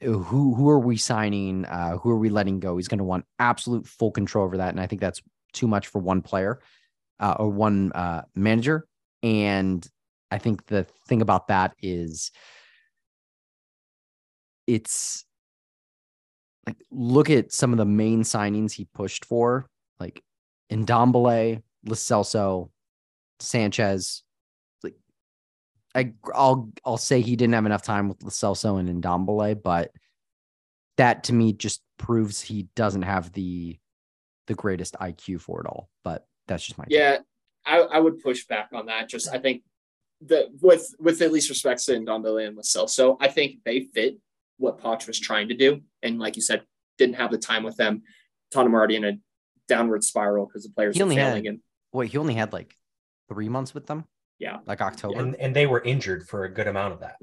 who who are we signing? Uh, who are we letting go? He's going to want absolute full control over that, and I think that's too much for one player uh, or one uh, manager. And I think the thing about that is it's like look at some of the main signings he pushed for, like Ndombele, Lo Celso, Sanchez. Like I, I'll I'll say he didn't have enough time with Lo Celso and Ndombele, but that to me just proves he doesn't have the the greatest IQ for it all. But that's just my take. Yeah, I, I would push back on that. Just I think that with with at least respects to Ndombele and Lo Celso, so I think they fit what Poch was trying to do, and like you said, didn't have the time with them. Tottenham already in a downward spiral because the players He were only failing. had- and Wait, he only had like three months with them. Yeah. like October, and, and they were injured for a good amount of that.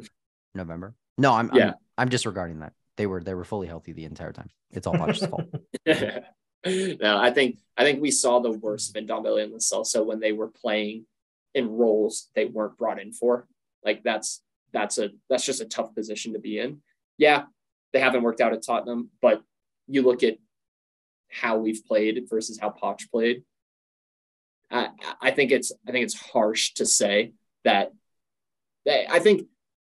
November. No, I'm Yeah. I'm, I'm disregarding that. They were they were fully healthy the entire time. It's all Poch's fault. [laughs] [laughs] no, I think I think we saw the worst of Ndombele and Lo Celso when they were playing in roles they weren't brought in for. Like that's that's a that's just a tough position to be in. Yeah, they haven't worked out at Tottenham, but you look at how we've played versus how Poch played. I I think it's I think it's harsh to say that. that I think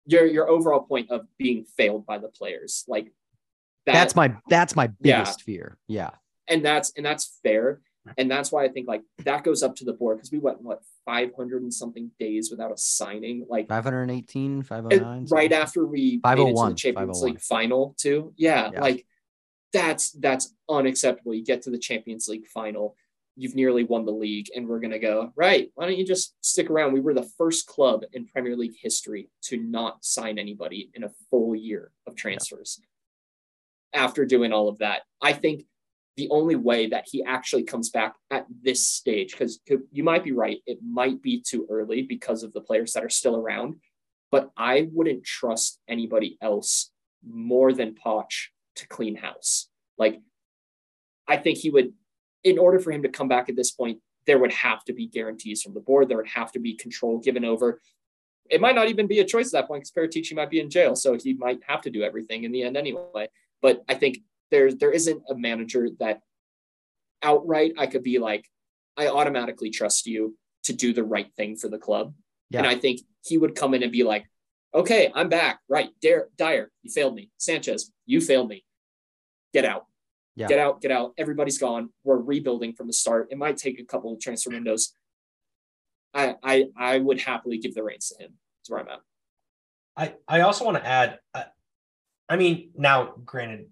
your your overall point of being failed by the players like that, that's my that's my Yeah. biggest fear. Yeah. And that's and that's fair. And that's why i think like that goes up to the board because we went what 500 and something days without a signing like 518, 509. right after we made it to 501, the oh oh champions league final too. Yeah, Yeah. like that's that's unacceptable. You get to the champions league final you've nearly won the league and we're going to go right why don't you just stick around? We were the first club in premier league history to not sign anybody in a full year of transfers. After doing all of that i think the only way that he actually comes back at this stage, because you might be right, it might be too early because of the players that are still around, but I wouldn't trust anybody else more than Poch to clean house. Like, I think he would, in order for him to come back at this point, there would have to be guarantees from the board. There would have to be control given over. It might not even be a choice at that point because Paratici might be in jail, so he might have to do everything in the end anyway. But I think there there isn't a manager that outright I could be like, I automatically trust you to do the right thing for the club. Yeah. And I think he would come in and be like, okay, I'm back. Right. Dare, Dier, you failed me. Sanchez, you failed me. Get out. Yeah. Get out, get out. Everybody's gone. We're rebuilding from the start. It might take a couple of transfer windows. I I I would happily give the reins to him. That's where I'm at. I I also want to add. Uh, I mean, now granted,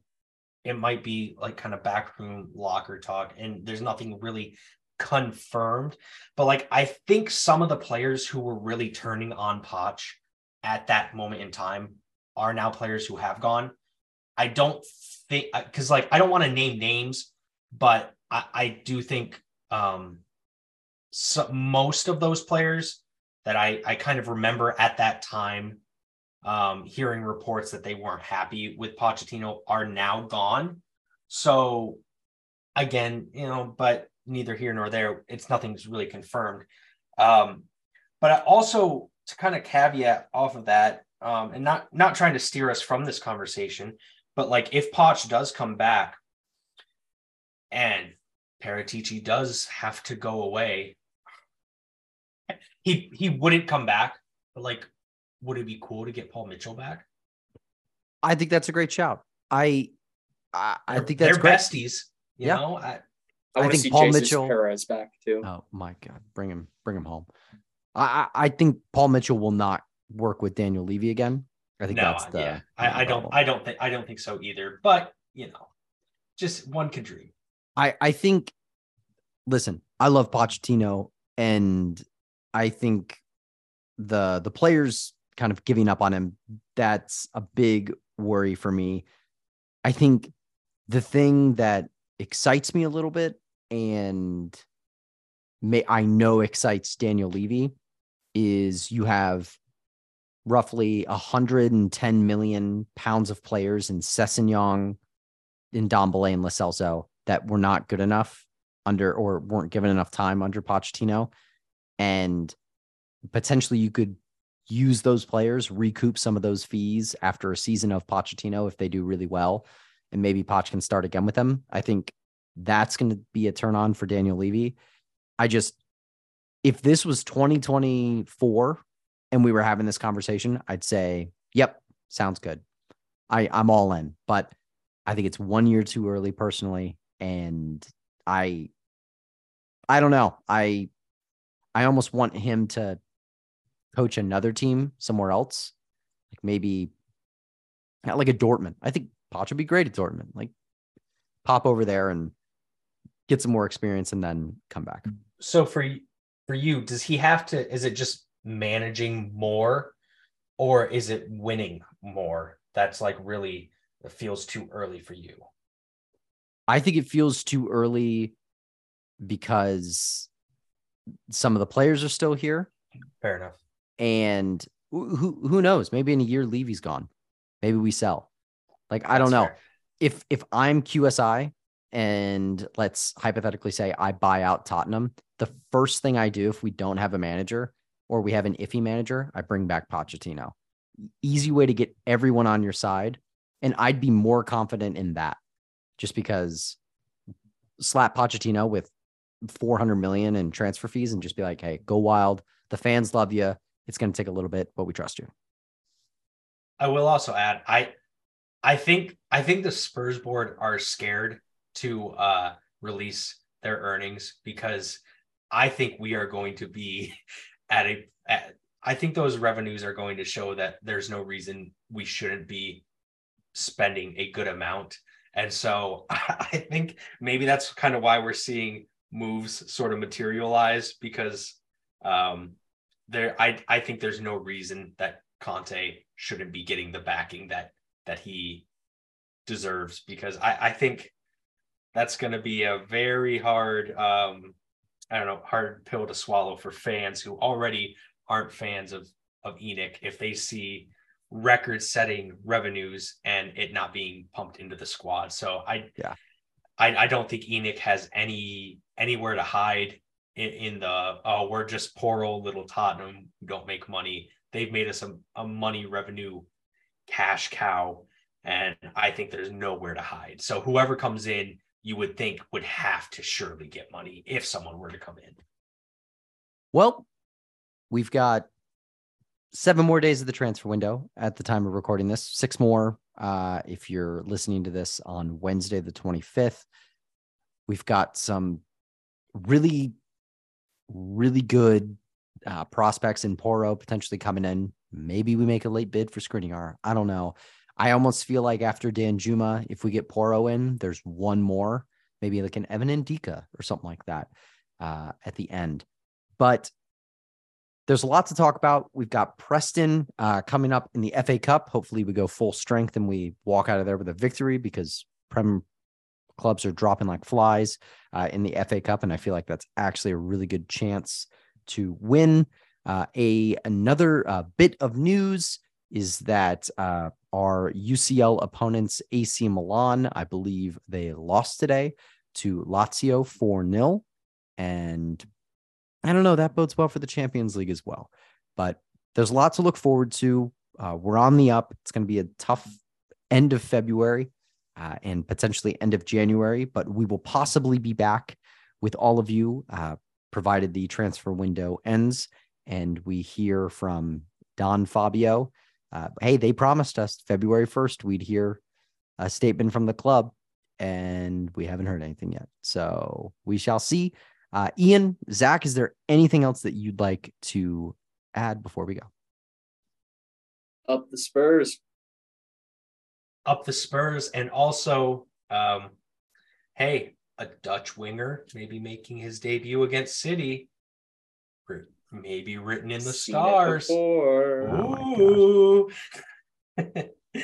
it might be like kind of backroom locker talk, and there's nothing really confirmed. But like, I think some of the players who were really turning on Poch at that moment in time are now players who have gone. I don't think because like I don't want to name names, but I, I do think um so most of those players that I I kind of remember at that time um hearing reports that they weren't happy with Pochettino are now gone. So again, you know, but neither here nor there. It's nothing's really confirmed. Um, but I also to kind of caveat off of that, um, and not not trying to steer us from this conversation, but like if Poch does come back and Paratici does have to go away, he he wouldn't come back. But like, would it be cool to get Paul Mitchell back? I think that's a great shout. I I, I think that's they're great. besties. You yeah. know, I, I, I think Paul Jesus Mitchell Perez back too. Oh my god, bring him, bring him home. I, I think Paul Mitchell will not work with Daniel Levy again. I think no, that's the. Yeah. I, I don't. I don't think. I don't think so either. But you know, just one could dream. I I think. Listen, I love Pochettino, and I think the the players kind of giving up on him. That's a big worry for me. I think the thing that excites me a little bit and may I know excites Daniel Levy is you have roughly 110 million pounds of players in Sessegnon, in Ndombele and Lo Celso that were not good enough under or weren't given enough time under Pochettino. And potentially you could use those players, recoup some of those fees after a season of Pochettino if they do really well. And maybe Poch can start again with them. I think that's going to be a turn on for Daniel Levy. I just, if this was 2024 and we were having this conversation, I'd say, yep, sounds good. I, I'm all in, but I think it's one year too early personally. And I, I don't know. I, I almost want him to coach another team somewhere else, like maybe not like a Dortmund. I think Poch would be great at Dortmund. Like pop over there and get some more experience and then come back so for for you, does he have to? Is it just managing more, or is it winning more? That's like really it feels too early for you. I think it feels too early because some of the players are still here. Fair enough. And who who knows? Maybe in a year Levy's gone. Maybe we sell. Like I don't know. Fair. If if I'm QSI and let's hypothetically say I buy out Tottenham, the first thing I do if we don't have a manager or we have an iffy manager, I bring back Pochettino. Easy way to get everyone on your side. And I'd be more confident in that just because slap Pochettino with 400 million in transfer fees and just be like, hey, go wild. The fans love you. It's going to take a little bit, but we trust you. I will also add, I, I think, I think the Spurs board are scared to uh, release their earnings because I think we are going to be [laughs] at a. At, I think those revenues are going to show that there's no reason we shouldn't be spending a good amount. And so [laughs] I think maybe that's kind of why we're seeing moves sort of materialize because um, there I, I think there's no reason that Conte shouldn't be getting the backing that that he deserves because I, I think that's going to be a very hard, um, I don't know, hard pill to swallow for fans who already aren't fans of of ENIC if they see record-setting revenues and it not being pumped into the squad. So I, Yeah. I, I don't think ENIC has any anywhere to hide in, in the oh we're just poor old little Tottenham don't make money. They've made us a, a money revenue cash cow, and I think there's nowhere to hide. So whoever comes in, you would think would have to surely get money if someone were to come in. Well, we've got seven more days of the transfer window at the time of recording this, six more uh, if you're listening to this on Wednesday, the 25th. We've got some really, really good uh, prospects in Porro potentially coming in. Maybe we make a late bid for Skriniar. I don't know. I almost feel like after Danjuma, if we get Porro in, there's one more, maybe like an Evan Ndicka or something like that uh, at the end. But there's a lot to talk about. We've got Preston uh, coming up in the FA Cup. Hopefully, we go full strength and we walk out of there with a victory because Prem clubs are dropping like flies uh, in the FA Cup, and I feel like that's actually a really good chance to win. Uh, a another uh, bit of news is that uh, our UCL opponents, AC Milan, I believe they lost today to Lazio 4 0. And I don't know, that bodes well for the Champions League as well. But there's a lot to look forward to. Uh, we're on the up. It's going to be a tough end of February uh, and potentially end of January, but we will possibly be back with all of you, uh, provided the transfer window ends and we hear from Don Fabio. Uh, hey, they promised us February 1st we'd hear a statement from the club, and we haven't heard anything yet. So we shall see. Uh, Ian, Zach, is there anything else that you'd like to add before we go? Up the Spurs. Up the Spurs, and also, um, hey, a Dutch winger maybe making his debut against City. Maybe written in the Seen stars. before. Oh.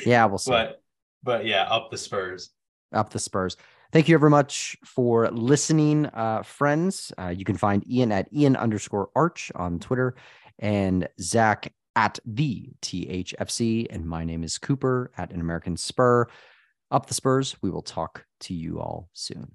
Yeah, we'll see. but but yeah, up the Spurs. up the Spurs. Thank you very much for listening, uh, friends. Uh, you can find Ian at Ian underscore Arch on Twitter and Zach at the THFC. And my name is Cooper at an American Spur. Up the Spurs. We will talk to you all soon.